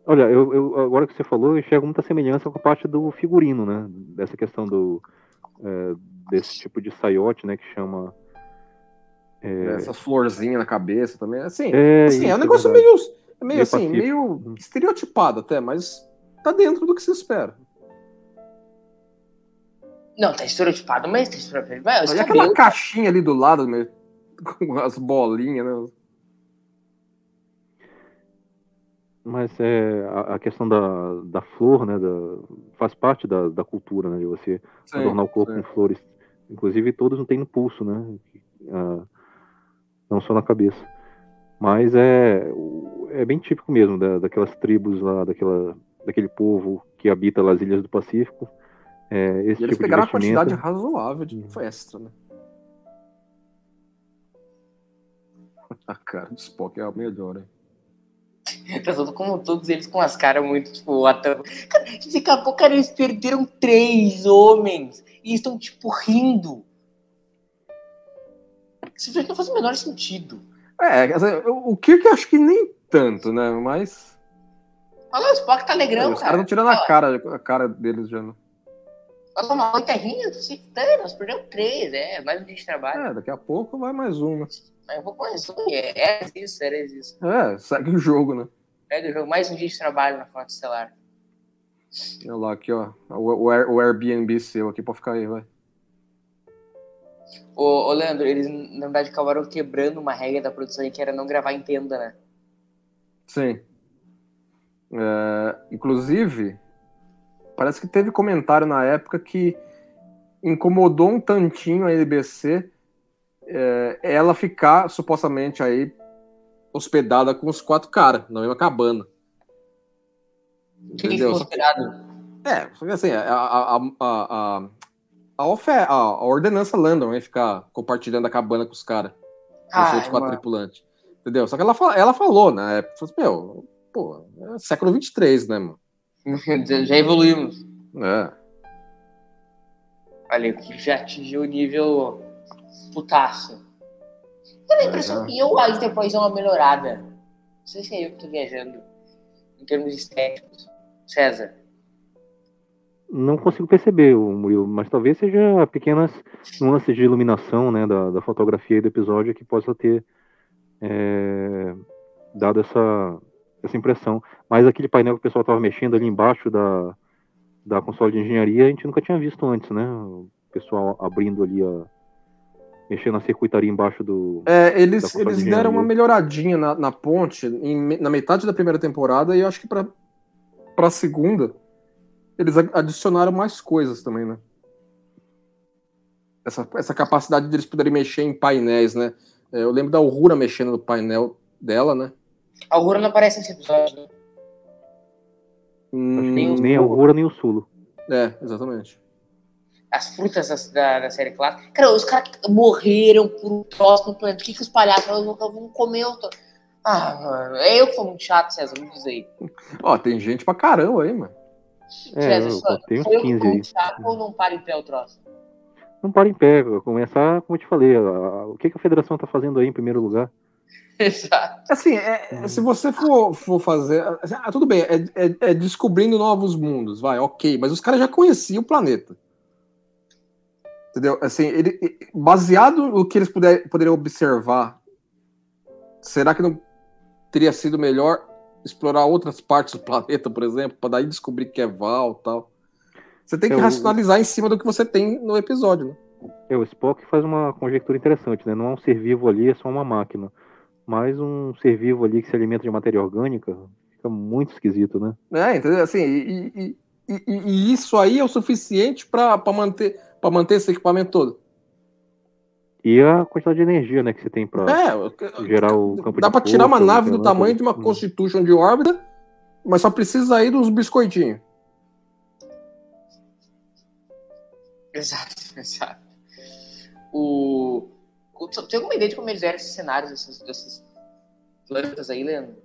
Olha, eu, eu- agora que você falou, eu enxergo muita semelhança com a parte do figurino, né? Dessa questão do. é, desse tipo de saiote, né? Que chama. É, Essas florzinhas na cabeça também, assim... é, Assim, é isso, um negócio verdade. meio, meio, Meio assim, pacífico. meio Uhum. estereotipado até, mas tá dentro do que se espera. Não, tá estereotipado, mas tá estereotipado. Vai, os E aquela caixinha ali do lado, meio, com as bolinhas, né? Mas é, a, a questão da, da flor, né? da- faz parte da, da cultura, né? De você Sim, adornar o corpo sim. com flores. Inclusive, todos não têm no pulso, né? Ah, não só na cabeça. Mas é, é bem típico mesmo da, daquelas tribos lá, daquela, daquele povo que habita as ilhas do Pacífico. É, esse E eles tipo pegaram uma de vestimenta. quantidade razoável de Uhum. festa, né? A cara do Spock é a melhor, hein? Tá todo como todos eles com as caras muito, tipo, até... Cara, daqui a pouco, cara, eles perderam três homens e estão, tipo, rindo. Isso não faz o menor sentido. É, o Kirk eu acho que nem tanto, né? Mas Olha lá, o Spock tá alegrão, os cara. caras estão tirando a cara, a cara deles já. Né? Olha uma terrinha, se fudendo, nós perdemos três, é, mais um dia de trabalho. É, daqui a pouco vai mais um, né? Mas eu vou mais um, é, é isso, era isso. É, segue o jogo, né? Pega o jogo, mais um dia de trabalho na Frota Estelar. Olha lá, aqui, ó. O, o, Air- o Airbnb seu aqui, pode ficar aí, vai. Ô, ô, Leandro, eles na verdade acabaram quebrando uma regra da produção aí que era não gravar em tenda, né? Sim. É, inclusive, parece que teve comentário na época que incomodou um tantinho a NBC é, ela ficar supostamente aí hospedada com os quatro caras na mesma cabana. Entendeu? hospedado? É, só que assim, a, a, a, a, a, ofe- a- a ordenança Landon vai ficar compartilhando a cabana com os caras, com os Ah, outros tripulantes. Entendeu? Só que ela, ela falou na época, falou assim, meu, pô, é século 23, né, mano? Já evoluímos. É. Olha, que já atingiu o nível putaço. Eu tenho a impressão É. que eu a Enterprise é uma melhorada. Não sei se é eu que tô viajando. Em termos estéticos. César. Não consigo perceber, Murilo, mas talvez seja pequenas nuances de iluminação né, da, da fotografia e do episódio que possa ter é, dado essa, essa impressão. Mas aquele painel que o pessoal estava mexendo ali embaixo da, da console de engenharia, a gente nunca tinha visto antes, né? O pessoal abrindo ali a. mexendo na circuitaria embaixo do. É, eles, eles de deram uma melhoradinha na, na ponte em na metade da primeira temporada e eu acho que pra, pra segunda eles adicionaram mais coisas também, né? Essa, essa capacidade de eles poderem mexer em painéis, né? É, eu lembro da Aurora mexendo no painel dela, né? A Aurora não aparece nesse episódio, né? Hum, Nem Nem a Aurora nem o Sulo. é, exatamente. As frutas da, da, da série clássica. Cara, os caras morreram por um troço no planeta. O que, que os palhaços vão comer? Eu tô... Ah, mano, é eu que sou muito chato, César, me diz aí. Ó, tem gente pra caramba aí, mano. É, César, eu, sou, eu tenho sou eu que 15 sou aí. chato ou não para em pé o troço? Não para em pé, começar, como eu te falei, a- a- o que, que a federação tá fazendo aí em primeiro lugar? Exato. Assim, é- se você for, for fazer. assim, ah, tudo bem, é, é- é descobrindo novos mundos, vai, ok, mas os caras já conheciam o planeta. Entendeu? Assim, ele, baseado no que eles puder, poderiam observar, será que não teria sido melhor explorar outras partes do planeta, por exemplo, para daí descobrir que é Val e tal? Você tem que Eu- racionalizar em cima do que você tem no episódio, né? É, o Spock faz uma conjectura interessante, né? Não é um ser vivo ali, é só uma máquina. Mas um ser vivo ali que se alimenta de matéria orgânica fica muito esquisito, né? É, entendeu? Assim, e, e- e- e- e isso aí é o suficiente para manter, pra manter esse equipamento todo. E a quantidade de energia, né, que você tem pra É, gerar o campo dá de para tirar uma nave do aquela tamanho de uma. Constitution de órbita, mas só precisa aí dos biscoitinhos. Exato, exato. O... Tem alguma ideia de como eles eram esses cenários desses, desses plantas aí, Leandro?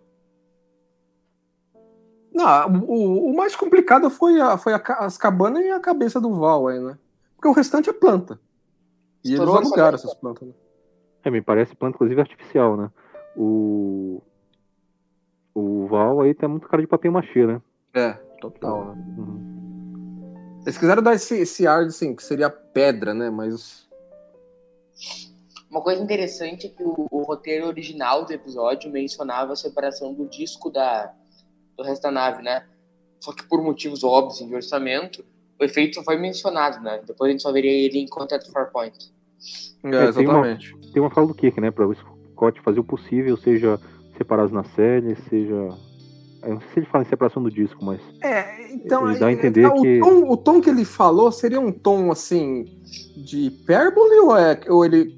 Não, o, o mais complicado foi, a, foi a as cabanas e a cabeça do Val aí, né? Porque o restante é planta. E eles Estourou alugaram essa- essas plantas. Né? É, me parece planta, inclusive, artificial, né? O. O Val aí tá muito cara de papel machê, né? É, total. Né? Uhum. Eles quiseram dar esse, esse ar, assim, que seria pedra, né? Mas. Uma coisa interessante é que o, o roteiro original do episódio mencionava a separação do disco da, do resto da nave, né? Só que por motivos óbvios de orçamento, o efeito foi mencionado, né? Depois a gente só veria ele em Contact Farpoint. É, tem uma- exatamente. Tem uma fala do Kirk, né? Pra o Scott fazer o possível, seja separados na série, seja. Eu não sei se ele fala em separação do disco, mas. É, então. Ele dá a aí- entender o, que- tom, o tom que ele falou seria um tom, assim, de hipérbole ou, é, ou ele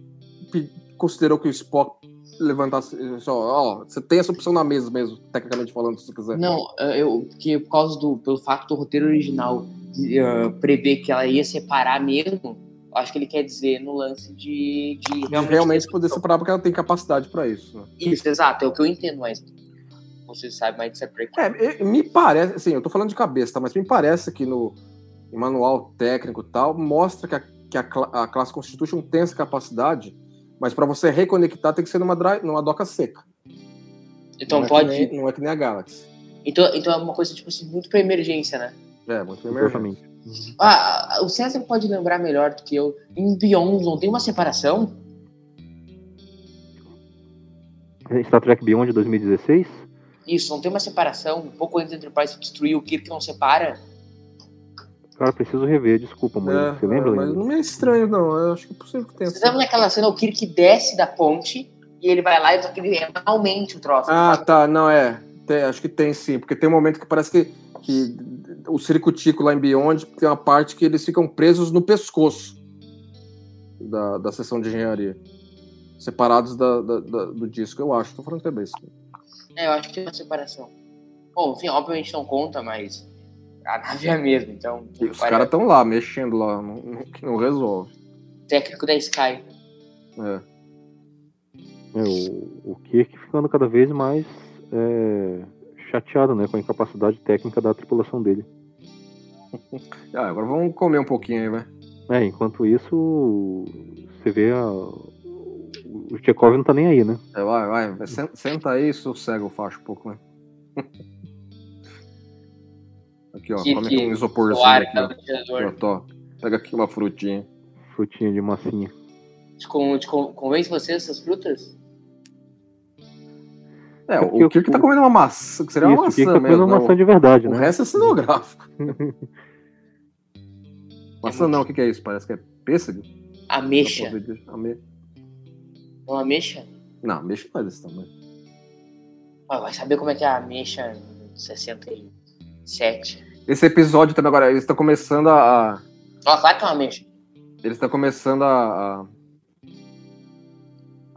considerou que o Spock levantasse. Só, ó, você tem essa opção na mesa mesmo, tecnicamente falando, se você quiser. Não, eu, porque por causa do pelo fato do roteiro original eh, prever que ela ia separar mesmo, acho que ele quer dizer no lance de, de realmente, realmente poder separar porque ela tem capacidade pra isso. Né? Isso, exato, é o que eu entendo, mas você sabe mais separate. É, me parece, assim, eu tô falando de cabeça, tá? Mas me parece que no, manual técnico e tal, mostra que, a, que a, a classe Constitution tem essa capacidade, mas pra você reconectar tem que ser numa, dry- numa doca seca. Então não pode. É nem, não é que nem a Galaxy. Então, então é uma coisa, tipo assim, muito pra emergência, né? É, muito emergente. Exatamente. Ah, o César pode lembrar melhor do que eu. Em Beyond não tem uma separação? Star Trek Beyond 2016? Isso, não tem uma separação? Um pouco antes do Enterprise destruir o Kirk não separa? Cara, preciso rever, desculpa, mãe. É, Você lembra, é, mas não é estranho, não. Eu acho que é possível que tenha. Vocês lembram daquela cena, o Kirk desce da ponte e ele vai lá e ele realmente o troço. Ah, tá, não é. Tem- acho que tem sim, porque tem um momento que parece que, que o ciricutico lá em Beyond tem uma parte que eles ficam presos no pescoço da, da seção de engenharia. Separados da, da- da- do disco, eu acho. Tô falando que é bem isso. É, eu acho que tem uma separação. Bom, enfim, obviamente não conta, mas a nave é a mesma, então. E os caras estão lá, mexendo lá, não, não, que não resolve. Técnico da Sky. É. É, o, o Kirk ficando cada vez mais é, chateado né, com a incapacidade técnica da tripulação dele. Ah, agora vamos comer um pouquinho aí, vai. É, enquanto isso, você vê a, o Chekhov não tá nem aí, né? É, vai, vai, vai. Sen- Senta aí e sossega o facho um pouco, né? Aqui, ó. Que- come que aqui um isoporzinho O ar aqui, tá ó. Aqui, ó, tó. Pega aqui uma frutinha. Frutinha de massinha. Te, con- te con- convence você essas frutas? É, porque o Kirk o- tá comendo uma maçã, que seria Isso, uma o Kirk maçã tá mesmo. comendo uma maçã de verdade, O né? resto é cenográfico. maçã não, o que, que é isso? Parece que é pêssego? Ameixa. Ame- Não, ameixa? Não, ameixa não é desse tamanho. Ah, vai saber como é que é a ameixa em 67. Esse episódio também agora, eles estão começando a. Ó, ameixa. eles estão começando a, a.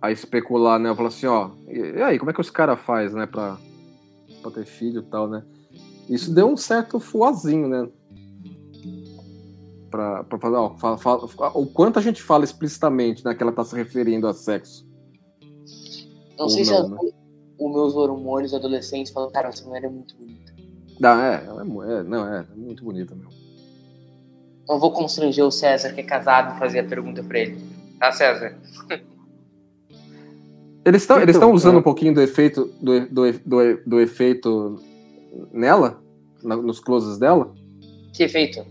a especular, né? Falar assim, ó. E, aí, como é que os caras faz, né? Pra, pra ter filho e tal, né? Isso deu um certo fuazinho, né? Pra, pra falar, ó, fala- fala- o quanto a gente fala explicitamente, né, que ela tá se referindo a sexo. Não Ou sei se não, é os meus hormônios adolescentes falam, cara, essa mulher é muito bonita. Não, é, ela é, é, não, é, é muito bonita mesmo. Não vou constranger o César, que é casado, e fazer a pergunta pra ele. Tá, César? Eles estão eles estão usando é. um pouquinho do efeito do, do, do, do efeito nela, na- nos closes dela. Que efeito?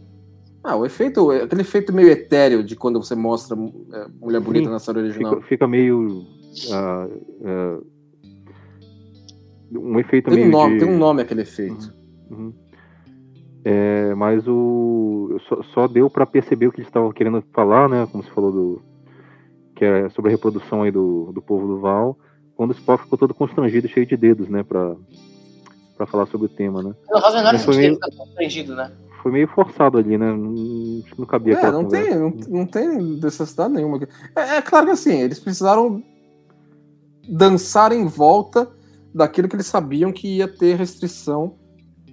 Ah, o efeito, aquele efeito meio etéreo de quando você mostra é, mulher bonita Sim, na série original. Fica, fica meio. ah, ah, um efeito Tem um meio. nome, de... tem um nome aquele efeito. Uhum. É, mas o só, só deu para perceber o que eles estavam querendo falar, né? Como você falou do que é sobre a reprodução aí do, do povo do Val, quando o Spock ficou todo constrangido, cheio de dedos, né? Para para falar sobre o tema, né? Não faz o menor Mas foi sentido meio- ficar constrangido, né? Foi meio forçado ali, né? Não, não cabia É, não conversa. tem, não, não tem necessidade nenhuma. É, é claro que assim, eles precisaram dançar em volta daquilo que eles sabiam que ia ter restrição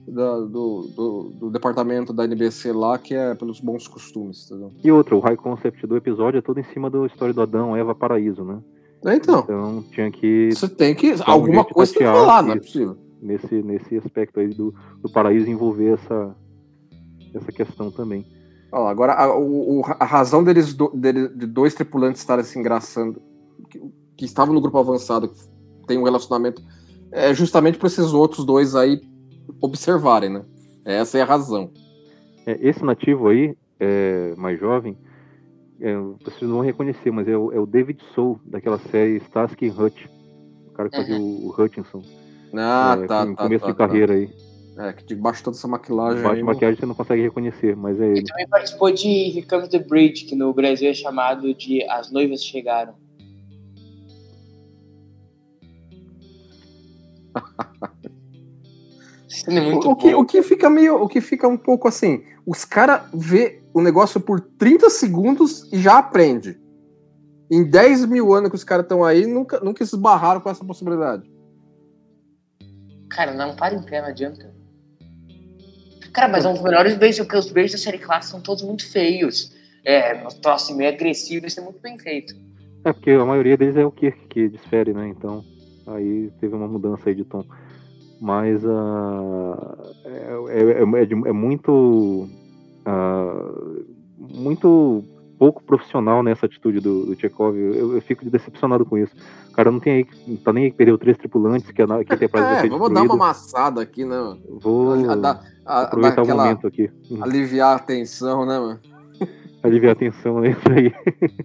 da- do, do, do departamento da NBC lá, que é pelos bons costumes, entendeu? E outra, o high concept do episódio é todo em cima da história do Adão, Eva, Paraíso, né? É, Então, Então tinha que você tem que. um alguma de coisa tem que falar, não é possível. nesse, nesse aspecto aí do, do paraíso envolver essa, essa questão também. Ó, agora, a, o- o- a razão deles, do- dele- de dois tripulantes estarem se engraçando, que, que estavam no grupo avançado, que tem um relacionamento, é justamente para esses outros dois aí observarem, né? Essa é a razão. É, esse nativo aí, é, mais jovem, é, vocês não vão reconhecer, mas é o, é o David Soul, daquela série Starsky Hutch. O cara que fazia o, o Hutchinson. Ah, é, tá, no tá. começo tá, de carreira aí. tá. É, que debaixo de toda essa maquilagem. Baixo aí, de não- maquiagem você não consegue reconhecer, mas é ele. Ele também participou de Here Comes the Bridge, que no Brasil é chamado de As Noivas Chegaram. É muito O, o que, o que fica meio. O que fica um pouco assim. Os caras vê o negócio por 30 segundos e já aprende. Em 10 mil anos que os caras estão aí, nunca, nunca se esbarraram com essa possibilidade. Cara, não para em pé, não adianta. Cara, mas é um dos melhores beijos, porque os beijos da série clássica são todos muito feios. É, os troços meio agressivos, isso é muito bem feito. É, porque a maioria deles é o Kirk que desfere, né? Então, aí teve uma mudança aí de tom. Mas ah, é, é- é- é é muito. ah, muito pouco profissional nessa atitude do, do Chekhov. Eu, eu fico decepcionado com isso. O cara não tem aí, não tá nem aí que perdeu três tripulantes, que que a Enterprise vai É, vamos dar uma amassada aqui, né? mano? Vou A- a- aproveitar o aquela- momento aqui. Uhum. aliviar a tensão, né, mano? Aliviar a tensão nisso aí.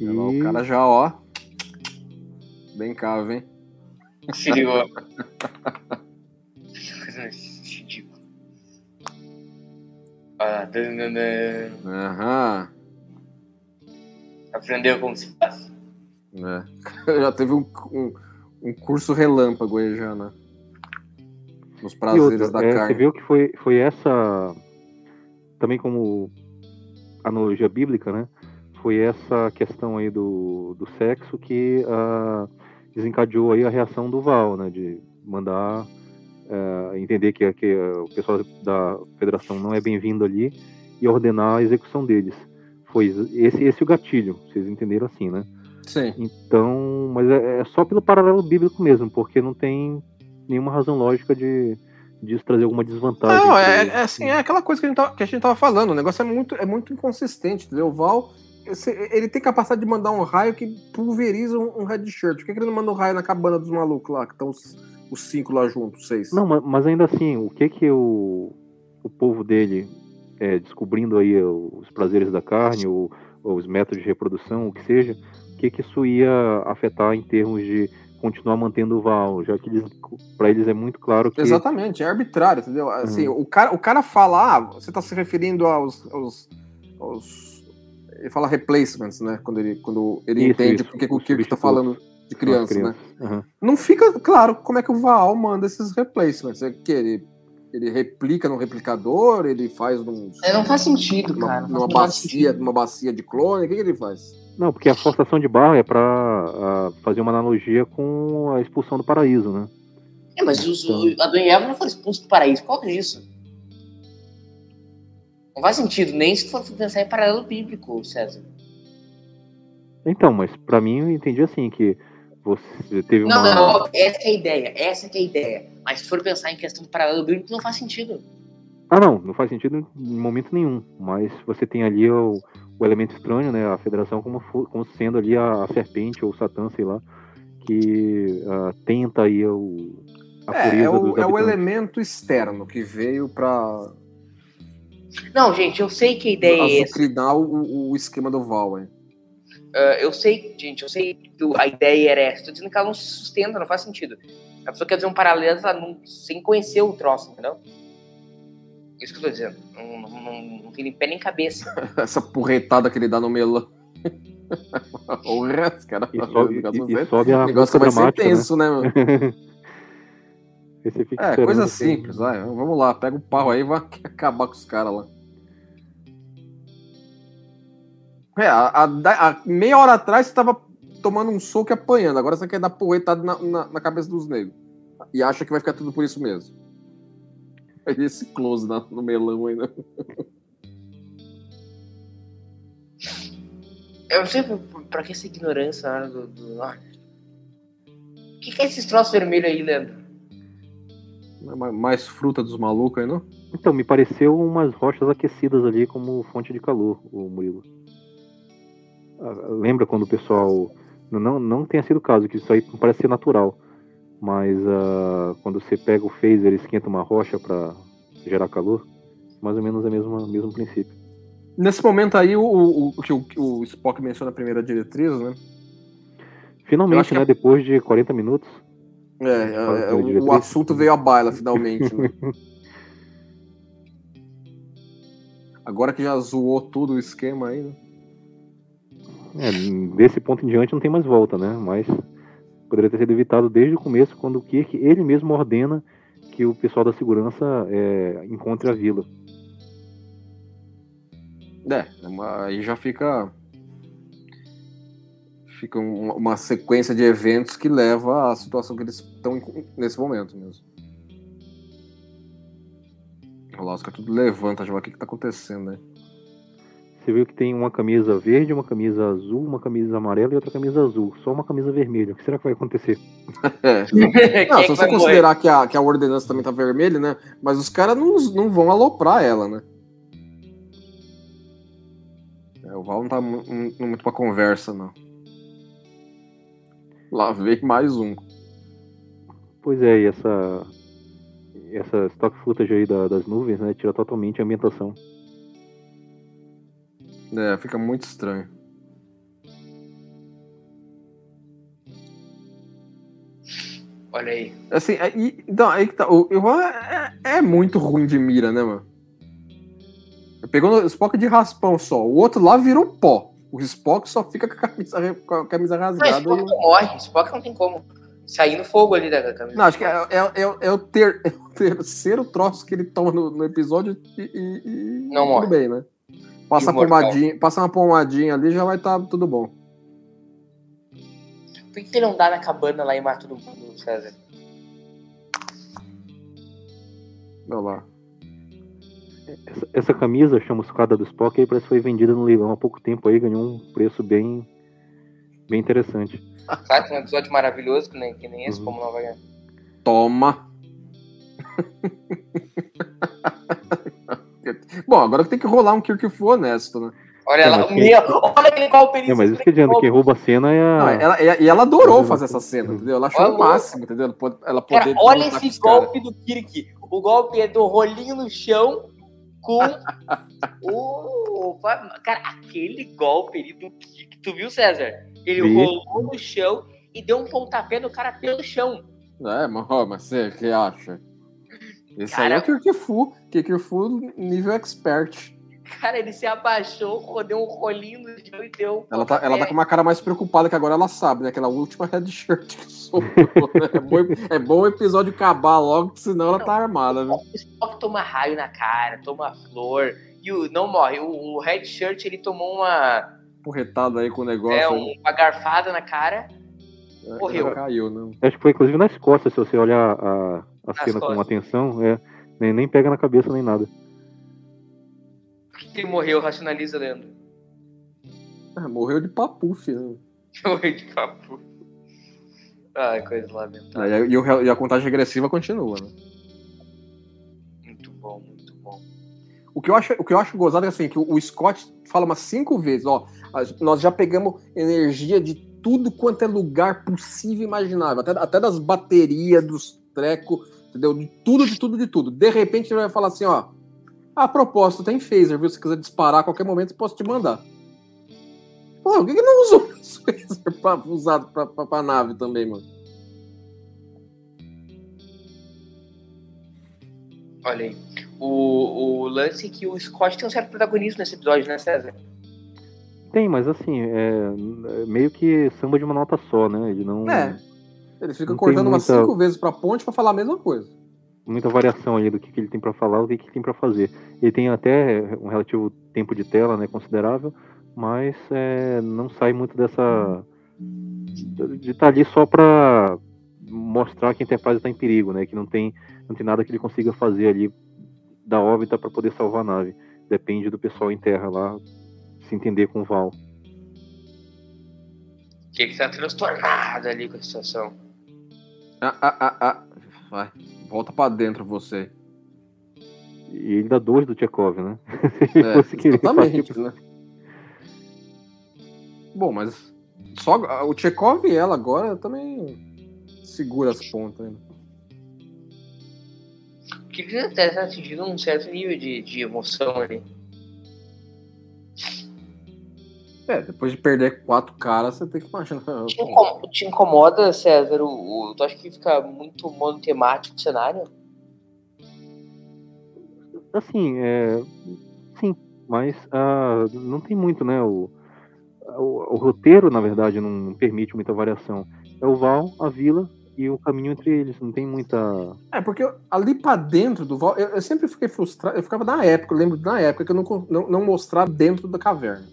E- O cara já, ó. Bem caro, hein? Coisa ridícula. Ah. Aham. Aprendeu como se faz. É. Já teve um, um, um curso relâmpago aí já, né? Nos prazeres outra, da é, carne. Você viu que foi, foi essa, também como analogia bíblica, né? Foi essa questão aí do, do sexo que ah, desencadeou aí a reação do Val, né? De mandar eh, entender que, que o pessoal da federação não é bem-vindo ali e ordenar a execução deles. Foi esse, esse o gatilho, vocês entenderam assim, né? Sim. Então, mas é, é só pelo paralelo bíblico mesmo, porque não tem nenhuma razão lógica de disso trazer alguma desvantagem. Não, é, é assim, é aquela coisa que a, gente tava, que a gente tava falando. O negócio é muito, é muito inconsistente, entendeu? O Val, ele tem capacidade de mandar um raio que pulveriza um, um red shirt. Por que, que ele não manda um raio na cabana dos malucos lá, que estão os, os cinco lá juntos, seis? Não, ma- mas ainda assim, o que que o, o povo dele, é, descobrindo aí os prazeres da carne, ou, ou os métodos de reprodução, o que seja, o que que isso ia afetar em termos de continuar mantendo o Val, já que para eles é muito claro que Exatamente, é arbitrário, entendeu? Assim, Uhum. o, cara, o cara fala, ah, você está se referindo aos, aos, aos- Ele fala replacements, né? Quando ele, quando ele Isso, entende isso, porque que o Kirk está substitutos. falando de as criança, né? Aham. Não fica claro como é que o Vaal manda esses replacements. É que ele, ele replica no replicador, ele faz num, É, não faz sentido, numa, cara. Numa o bacia, sentido. numa bacia de clone, o que, que ele faz? Não, porque a forçação de barra é para fazer uma analogia com a expulsão do paraíso, né? É, mas os, o Adão e Eva não foram expulsos do paraíso. Qual é isso? Não faz sentido, nem se for pensar em paralelo bíblico, César. Então, mas pra mim eu entendi assim, que você teve Não, uma. não, essa que é a ideia, essa que é a ideia. Mas se for pensar em questão de paralelo bíblico, não faz sentido. Ah, não, não faz sentido em momento nenhum. Mas você tem ali o, o elemento estranho, né? A federação como, como sendo ali a, a serpente ou o Satã, sei lá, que ah, tenta aí o, a É, pureza é o, dos é o elemento externo que veio pra Não, gente, eu sei que a ideia é essa. o, o esquema do Val, hein? Ah, eu sei, gente, eu sei que a ideia era essa. Tô dizendo que ela não se sustenta, não faz sentido. A pessoa quer dizer um paralelo ela não- sem conhecer o troço, entendeu? Isso que eu tô dizendo. Não, não, não, não tem nem pé nem cabeça. Essa porretada que ele dá no melão. o resto, cara. E sobe, negócio e- e vai- sobe a negócio vai ser dramática, né? tenso, né, meu? Você fica É, coisa simples, vai. Vamos lá, pega o pau aí e vai acabar com os caras lá. É, a, a- a meia hora atrás você tava tomando um soco e apanhando, agora você quer dar porretada na, na, na cabeça dos negros. E acha que vai ficar tudo por isso mesmo. Aí esse close na- no melão ainda. Eu não sei pra, pra que essa ignorância na hora do. do... O que, que é esses troços vermelhos aí, Leandro? Mais- Mais fruta dos malucos aí, não? Então, me pareceu umas rochas aquecidas ali como fonte de calor, o Murilo. Ah, Lembra quando o pessoal. Não, não tenha sido o caso, que isso aí parece ser natural. Mas ah, quando você pega o phaser e esquenta uma rocha para gerar calor, mais ou menos é o mesmo, mesmo princípio. Nesse momento aí, o, o, o que o, Spock menciona a primeira diretriz, né? Finalmente, né? é- Depois de 40 minutos. É, é, é, o, o assunto veio à baila, finalmente. né? Agora que já zoou todo o esquema aí, né? É, desse ponto em diante não tem mais volta, né? Mas poderia ter sido evitado desde o começo, quando o Kirk ele mesmo ordena que o pessoal da segurança é, encontre a vila. É, aí já fica. Fica um- uma sequência de eventos que leva à situação que eles estão nesse momento mesmo. O Lasca tudo levanta, já o que, que tá acontecendo, né? Você viu que tem uma camisa verde, uma camisa azul, uma camisa amarela e outra camisa azul. Só uma camisa vermelha. O que será que vai acontecer? É. É Não, se você considerar que a, que a ordenança também tá vermelha, né? Mas os caras não, não vão aloprar ela, né? É, o Val não tá mu- mu- muito pra conversa, não. Lá vem mais um. Pois é, e essa. Essa stock footage aí da- das nuvens, né? Tira totalmente a ambientação. É, fica muito estranho. Olha aí. Assim, é, e- então, aí que tá. O, o é, é muito ruim de mira, né, mano? Pegou no Spock de raspão só. O outro lá virou pó. O Spock só fica com a camisa, com a camisa Não, rasgada. Spock e- não morre. Spock não tem como. Sair no fogo ali da camisa. Não, acho que é, é- é- é o, ter- é o terceiro troço que ele toma no, no episódio e, e- Não morre. tudo bem, né? Passa, a pomadinha, passa uma pomadinha ali já vai estar tudo bom. Por que que ele não dá na cabana lá e mata todo mundo, César? Olha lá. Essa, essa camisa chamuscada do Spock aí parece que foi vendida no leilão há pouco tempo aí, ganhou um preço bem, bem interessante. Claro que é um episódio maravilhoso, que nem, que nem esse, Uhum. como não vai Toma. bom, agora tem que rolar um Kirk Fu honesto, né? Olha É, lá, mas o quem- meu, olha aquele golpe É, mas isso que adianta, quem rouba a cena é Não, a. ela, e ela adorou fazer essa cena, entendeu? Ela achou Olha o máximo, entendeu? Ela pode- Ela Cara, poder olha esse golpe do Kirk. O golpe é do rolinho no chão com o. Cara, aquele golpe ali do Kirk. Tu viu, César? Ele rolou no chão e deu um pontapé no cara pelo chão. É, mas, mas você que acha? Esse Cara- aí é o Kirk Fu. Kirk Fu nível expert. Cara, ele se abaixou, deu um rolinho no e deu um Ela tá, ela tá com uma cara mais preocupada que agora ela sabe, né? Aquela última red shirt que sobrou. né? É, bom, é bom o episódio acabar logo, senão ela tá armada, viu? O Spock toma raio na cara, toma flor. E o, não morre. O, o Red Shirt ele tomou uma, Porretada aí com o negócio. é, aí. uma garfada na cara. É, morreu. Caiu, não. Acho que foi inclusive nas costas, se você olhar a, a cena com costas. atenção, é, nem, nem pega na cabeça nem nada. Que ele morreu, racionaliza lendo. Ah, morreu de papuf, né? Morreu de papo. Ai, coisa lamentável. E, a- e e a contagem regressiva continua, né? Muito bom, muito bom. O que eu acho, o que eu acho gozado é assim, que o, o Scott fala umas cinco vezes, ó, nós já pegamos energia de tudo quanto é lugar possível e imaginável, até, até das baterias, dos trecos, entendeu? De tudo, de tudo, de tudo. De repente ele vai falar assim, ó, a propósito, tem phaser, viu? Se quiser disparar a qualquer momento, eu posso te mandar. Pô, por que, que não usou esse phaser pra, usado pra, pra, pra nave também, mano? Olha aí. O, o lance é que o Scott tem um certo protagonismo nesse episódio, né, César? Tem, mas assim, é é meio que samba de uma nota só, né? Ele não. É. Ele fica Não cortando umas muita- cinco vezes pra ponte pra falar a mesma coisa. Muita variação ali do que, que ele tem pra falar, do que, que ele tem pra fazer. Ele tem até um relativo tempo de tela, né, considerável, mas é, não sai muito dessa de estar ali só pra mostrar que a Enterprise está em perigo, né, que não tem não tem nada que ele consiga fazer ali da órbita para poder salvar a nave. Depende do pessoal em terra lá se entender com o Val. Que ele tá transtornado ali com a situação. Ah, ah, ah, ah. Vai, volta pra dentro você. E ele dá dois do Chekhov, né? Se É, fosse exatamente, né? Bom, mas só o Chekhov e ela agora também segura as pontas. né? Ele até tá atingindo um certo nível de, de emoção ali. É, depois de perder quatro caras, você tem que imaginar. Te, incom- te incomoda, César? O, o, tu acha que fica muito monotemático o cenário? Assim, é, sim, mas ah, não tem muito, né? O, o, o roteiro, na verdade, não permite muita variação. É o Val, a vila e o caminho entre eles. Não tem muita. É, porque eu- ali pra dentro do Val, eu, eu sempre fiquei frustrado. Eu ficava na época, eu lembro na época que eu não, não, não mostrar dentro da caverna.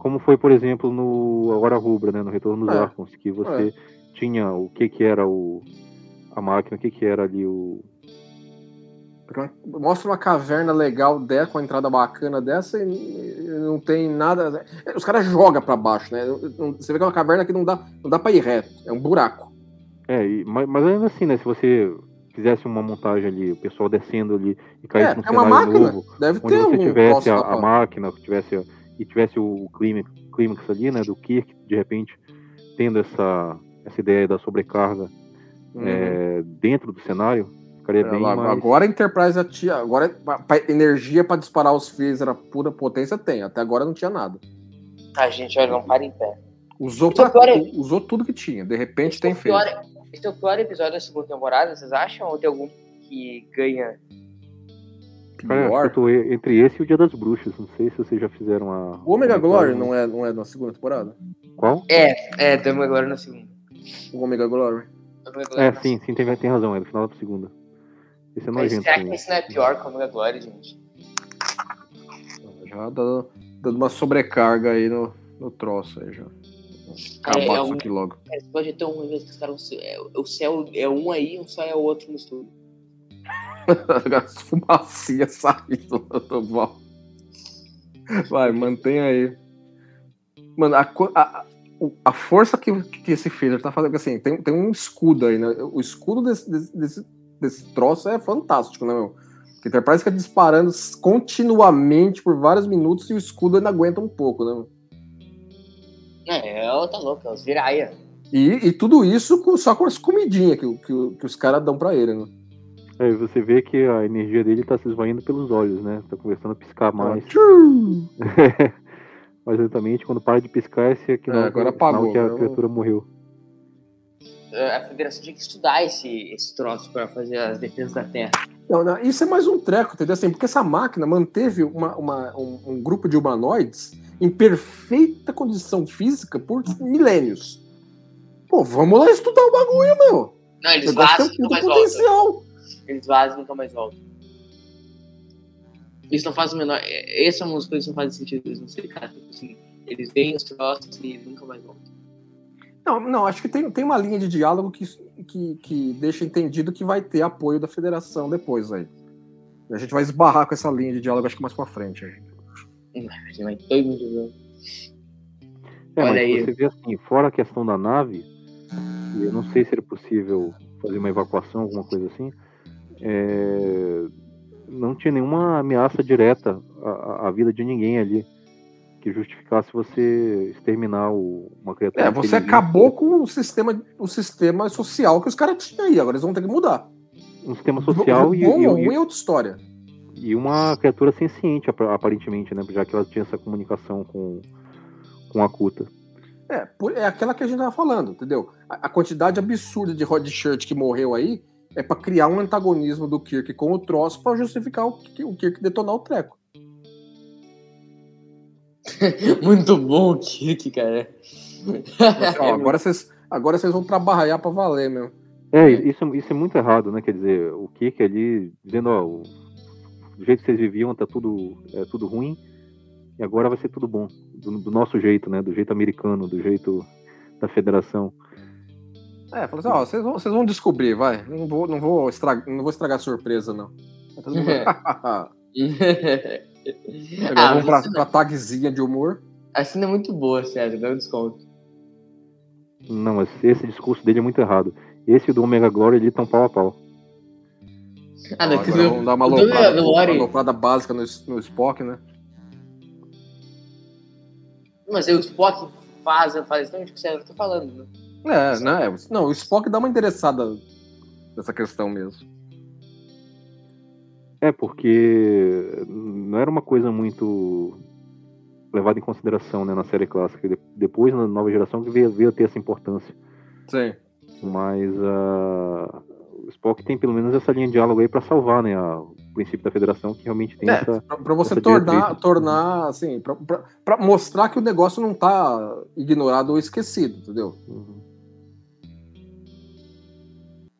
Como foi, por exemplo, no A Hora Rubra, né? No Retorno dos É. Arcons, que você tinha o que que era o a máquina, o que que era ali o mostra uma caverna legal dessa, com a entrada bacana dessa e não tem nada. Os caras jogam pra baixo, né? Você vê que é uma caverna que não dá, não dá pra ir reto, é um buraco. É, mas, mas ainda assim, né? Se você fizesse uma montagem ali, o pessoal descendo ali e caísse É, num é uma cenário máquina. novo, Deve onde ter você um tivesse a, a máquina, tivesse e tivesse o clímax, clímax ali, né, do Kirk, de repente tendo essa essa ideia da sobrecarga Uhum. é, dentro do cenário, ficaria É, bem lá, mais... Agora a Enterprise já tinha. Agora pra- pra- energia pra disparar os phaser a pura potência tem. Até agora não tinha nada. Tá, gente, olha, não para em pé. Usou, Então, pra- pior é- usou tudo que tinha. De repente Esse tem é o pior- phaser. Esse é o pior episódio da segunda temporada, vocês acham? Ou tem algum que ganha? Cara, eu e- entre esse e o Dia das Bruxas, não sei se vocês já fizeram a... O Omega Glory não é, não é na segunda temporada? Qual? É, é, estamos agora na segunda. O Omega Glory. Omega Glory É, sim, sim, tem, tem razão, é do final da segunda. Esse é nojento. será que sim. esse não é pior que o Omega Glory, gente? Já dando, dando uma sobrecarga aí no, no troço aí já. Acabar É, é isso um- aqui logo. Cara, Esse é tão ruim mesmo que os caras. É, o céu é um aí e o céu é o outro no estúdio. As fumacinhas saindo do Val. Vai, mantenha aí. Mano, a, a, a- força que, que esse phaser tá fazendo, assim, tem, tem um escudo aí, né? O escudo desse, desse, desse, troço é fantástico, né, meu? Porque a Enterprise fica disparando continuamente por vários minutos e o escudo ainda aguenta um pouco, né? É, tá louca, é os viraia. E, e tudo isso com- só com as comidinhas que, que, que os caras dão pra ele, né? É, você vê que a energia dele tá se esvaindo pelos olhos, né? Tá começando a piscar mais. Mas exatamente quando para de piscar, esse aqui É, não agora é apagou, que a eu- criatura morreu. É, A federação tinha que estudar esse, esse troço pra fazer as defesas da Terra. Não, não, isso é mais um treco, entendeu? Assim, porque essa máquina manteve uma- uma- um, um grupo de humanoides em perfeita condição física por milênios. Pô, vamos lá estudar o bagulho, meu. Não, eles vazam tem um mais voltam. potencial. Eles vazam e nunca mais voltam. Isso não faz o menor. é- Essa é uma das coisas que não faz sentido. Eles não sei, cara. Tipo assim, eles veem os troços e nunca mais voltam. Não, não, acho que tem, tem uma linha de diálogo que, que, que deixa entendido que vai ter apoio da federação depois aí. A gente vai esbarrar com essa linha de diálogo, acho que mais pra frente. Aí. Vai todo mundo É, Olha mas aí. você vê assim, fora a questão da nave, eu não sei se era possível fazer uma evacuação, alguma coisa assim, é, não tinha nenhuma ameaça direta à, à- vida de ninguém ali que justificasse você exterminar o- uma criatura. É, você acabou com o sistema, o sistema social que os caras tinham aí. Agora eles vão ter que mudar. um sistema social e, Bom e- e- ruim é outra história. e uma criatura senciente, ap- aparentemente, né? Já que ela tinha essa comunicação com, com a Kuta. É, é aquela que a gente tava falando, entendeu? A, a quantidade absurda de Rod Shirt que morreu aí é pra criar um antagonismo do Kirk com o troço pra justificar o, o Kirk detonar o treco. Muito bom o Kirk, cara. Assim, ó, agora vocês agora vocês vão trabalhar pra valer, meu. É, isso, isso é muito errado, né? Quer dizer, o Kirk ali dizendo, ó, o, do jeito que vocês viviam tá tudo, é tudo ruim e agora vai ser tudo bom. Do, do nosso jeito, né? Do jeito americano, do jeito da federação. É, falou assim, ó, vocês vão, vocês vão descobrir, vai. Não vou, não vou, estragar, não vou estragar a surpresa, não. Todo mundo- Agora ah, vamos pra, pra tagzinha de humor. A cena é muito boa, César, dá um desconto. Não, mas esse discurso dele é muito errado. Esse do Omega Glory ali estão pau a pau. Ah, não, que Agora vamos dar uma aloprada, uma aloprada básica no, no Spock, né? Mas aí o Spock faz, faz exatamente o que o César tá falando, né? É, né? Não, o Spock dá uma interessada nessa questão mesmo. É, porque não era uma coisa muito levada em consideração né, na série clássica. De- Depois, na nova geração, que veio, veio a ter essa importância. Sim. Mas ah, o Spock tem pelo menos essa linha de diálogo aí pra salvar né, a- o princípio da federação, que realmente tem É, essa. pra, você tornar, diretriz. tornar, assim, pra mostrar que o negócio não tá ignorado ou esquecido, entendeu?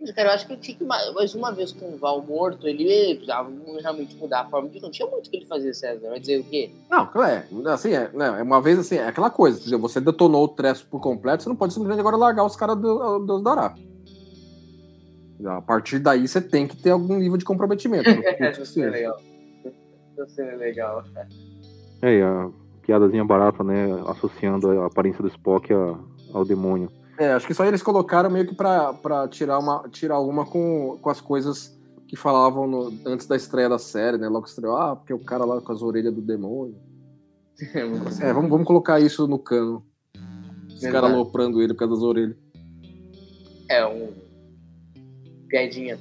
Mas, cara, eu acho que ele tinha que, ma- mais uma vez com o Val morto, ele precisava realmente mudar a forma de. Não tinha muito o que ele fazer, César. Vai dizer o quê? Não, é, assim, é, né, é uma vez assim, é aquela coisa? Você detonou o trecho por completo, você não pode simplesmente agora largar os caras do do dará. A partir daí você tem que ter algum nível de comprometimento. Essa cena é legal. Cena é legal. É, e a piadazinha barata, né? Associando a aparência do Spock a- ao demônio. É, acho que só eles colocaram meio que pra, pra tirar, uma, tirar uma com, com as coisas que falavam no- antes da estreia da série, né? Logo estreou, ah, porque o cara lá com as orelhas do demônio. É, vamos, vamos colocar isso no cano. Os caras aloprando ele por causa das orelhas. É um. Piadinha.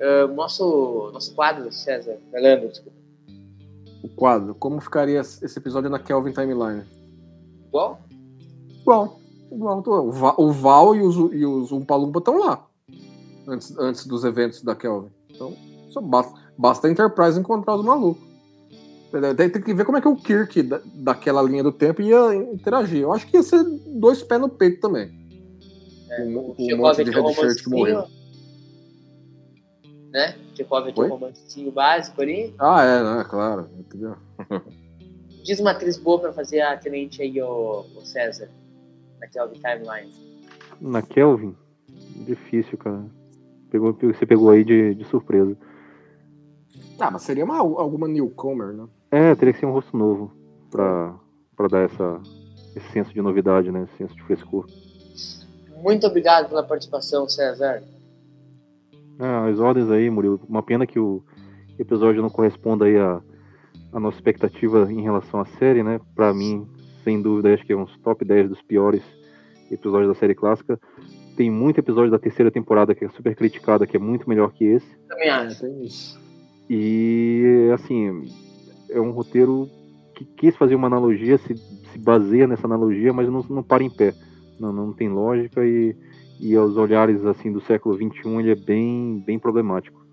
Ah, nosso, nosso quadro, César. Leandro, desculpa. O quadro, como ficaria esse episódio na Kelvin Timeline? Igual? Igual. O Va- o Val e os, e os Umpalumpa estão lá. Antes, antes dos eventos da Kelvin. Então, só basta, basta a Enterprise encontrar os malucos. Tem, tem que ver como é que o Kirk da, daquela linha do tempo ia interagir. Eu acho que ia ser dois pés no peito também. É, Um- o um monte de red shirt que morreu. Né? Chekhov tinha Oi? um romancinho básico ali. Ah, é, né? Claro. Entendeu? Diz uma atriz boa pra fazer a tenente aí, o César. Na Kelvin Timeline. Na Kelvin, difícil, cara. Pegou, você pegou aí de, de surpresa. Ah, mas seria uma, alguma newcomer, né? É, teria que ser um rosto novo pra, pra dar essa, esse senso de novidade, né? Esse senso de frescor. Muito obrigado pela participação, César. Ah, as ordens aí, Murilo. Uma pena que o episódio não corresponda aí à, à nossa expectativa em relação à série, né? Pra mim, sem dúvida, acho que é uns top 10 dos piores episódios da série clássica. Tem muito episódio da terceira temporada que é super criticada, que é muito melhor que esse. Também É, acho. tem isso. E, assim, é um roteiro que quis fazer uma analogia, se, se baseia nessa analogia, mas não, não para em pé. Não, não tem lógica e, e aos olhares, assim, do século XXI, ele é bem, bem problemático.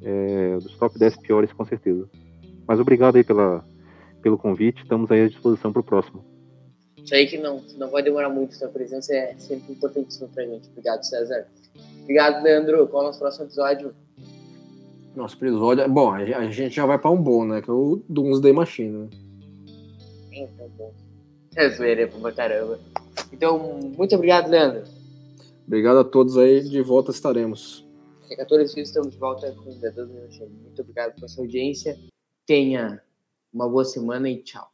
É, dos top 10 piores, com certeza. Mas obrigado aí pela, pelo convite, estamos aí à disposição para o próximo. Isso aí que não, não vai demorar muito, sua presença é sempre importantíssima pra gente. Obrigado, César. Obrigado, Leandro. Qual é o nosso próximo episódio? Nosso episódio. Bom, a gente já vai pra um bom, né? Que é o Doomsday Machine, né? Então, bom. É zoeira, é pra caramba. Então, muito obrigado, Leandro. Obrigado a todos aí, de volta estaremos. A 14 dias estamos de volta com o Deus Muito obrigado pela sua audiência. Tenha uma boa semana e tchau.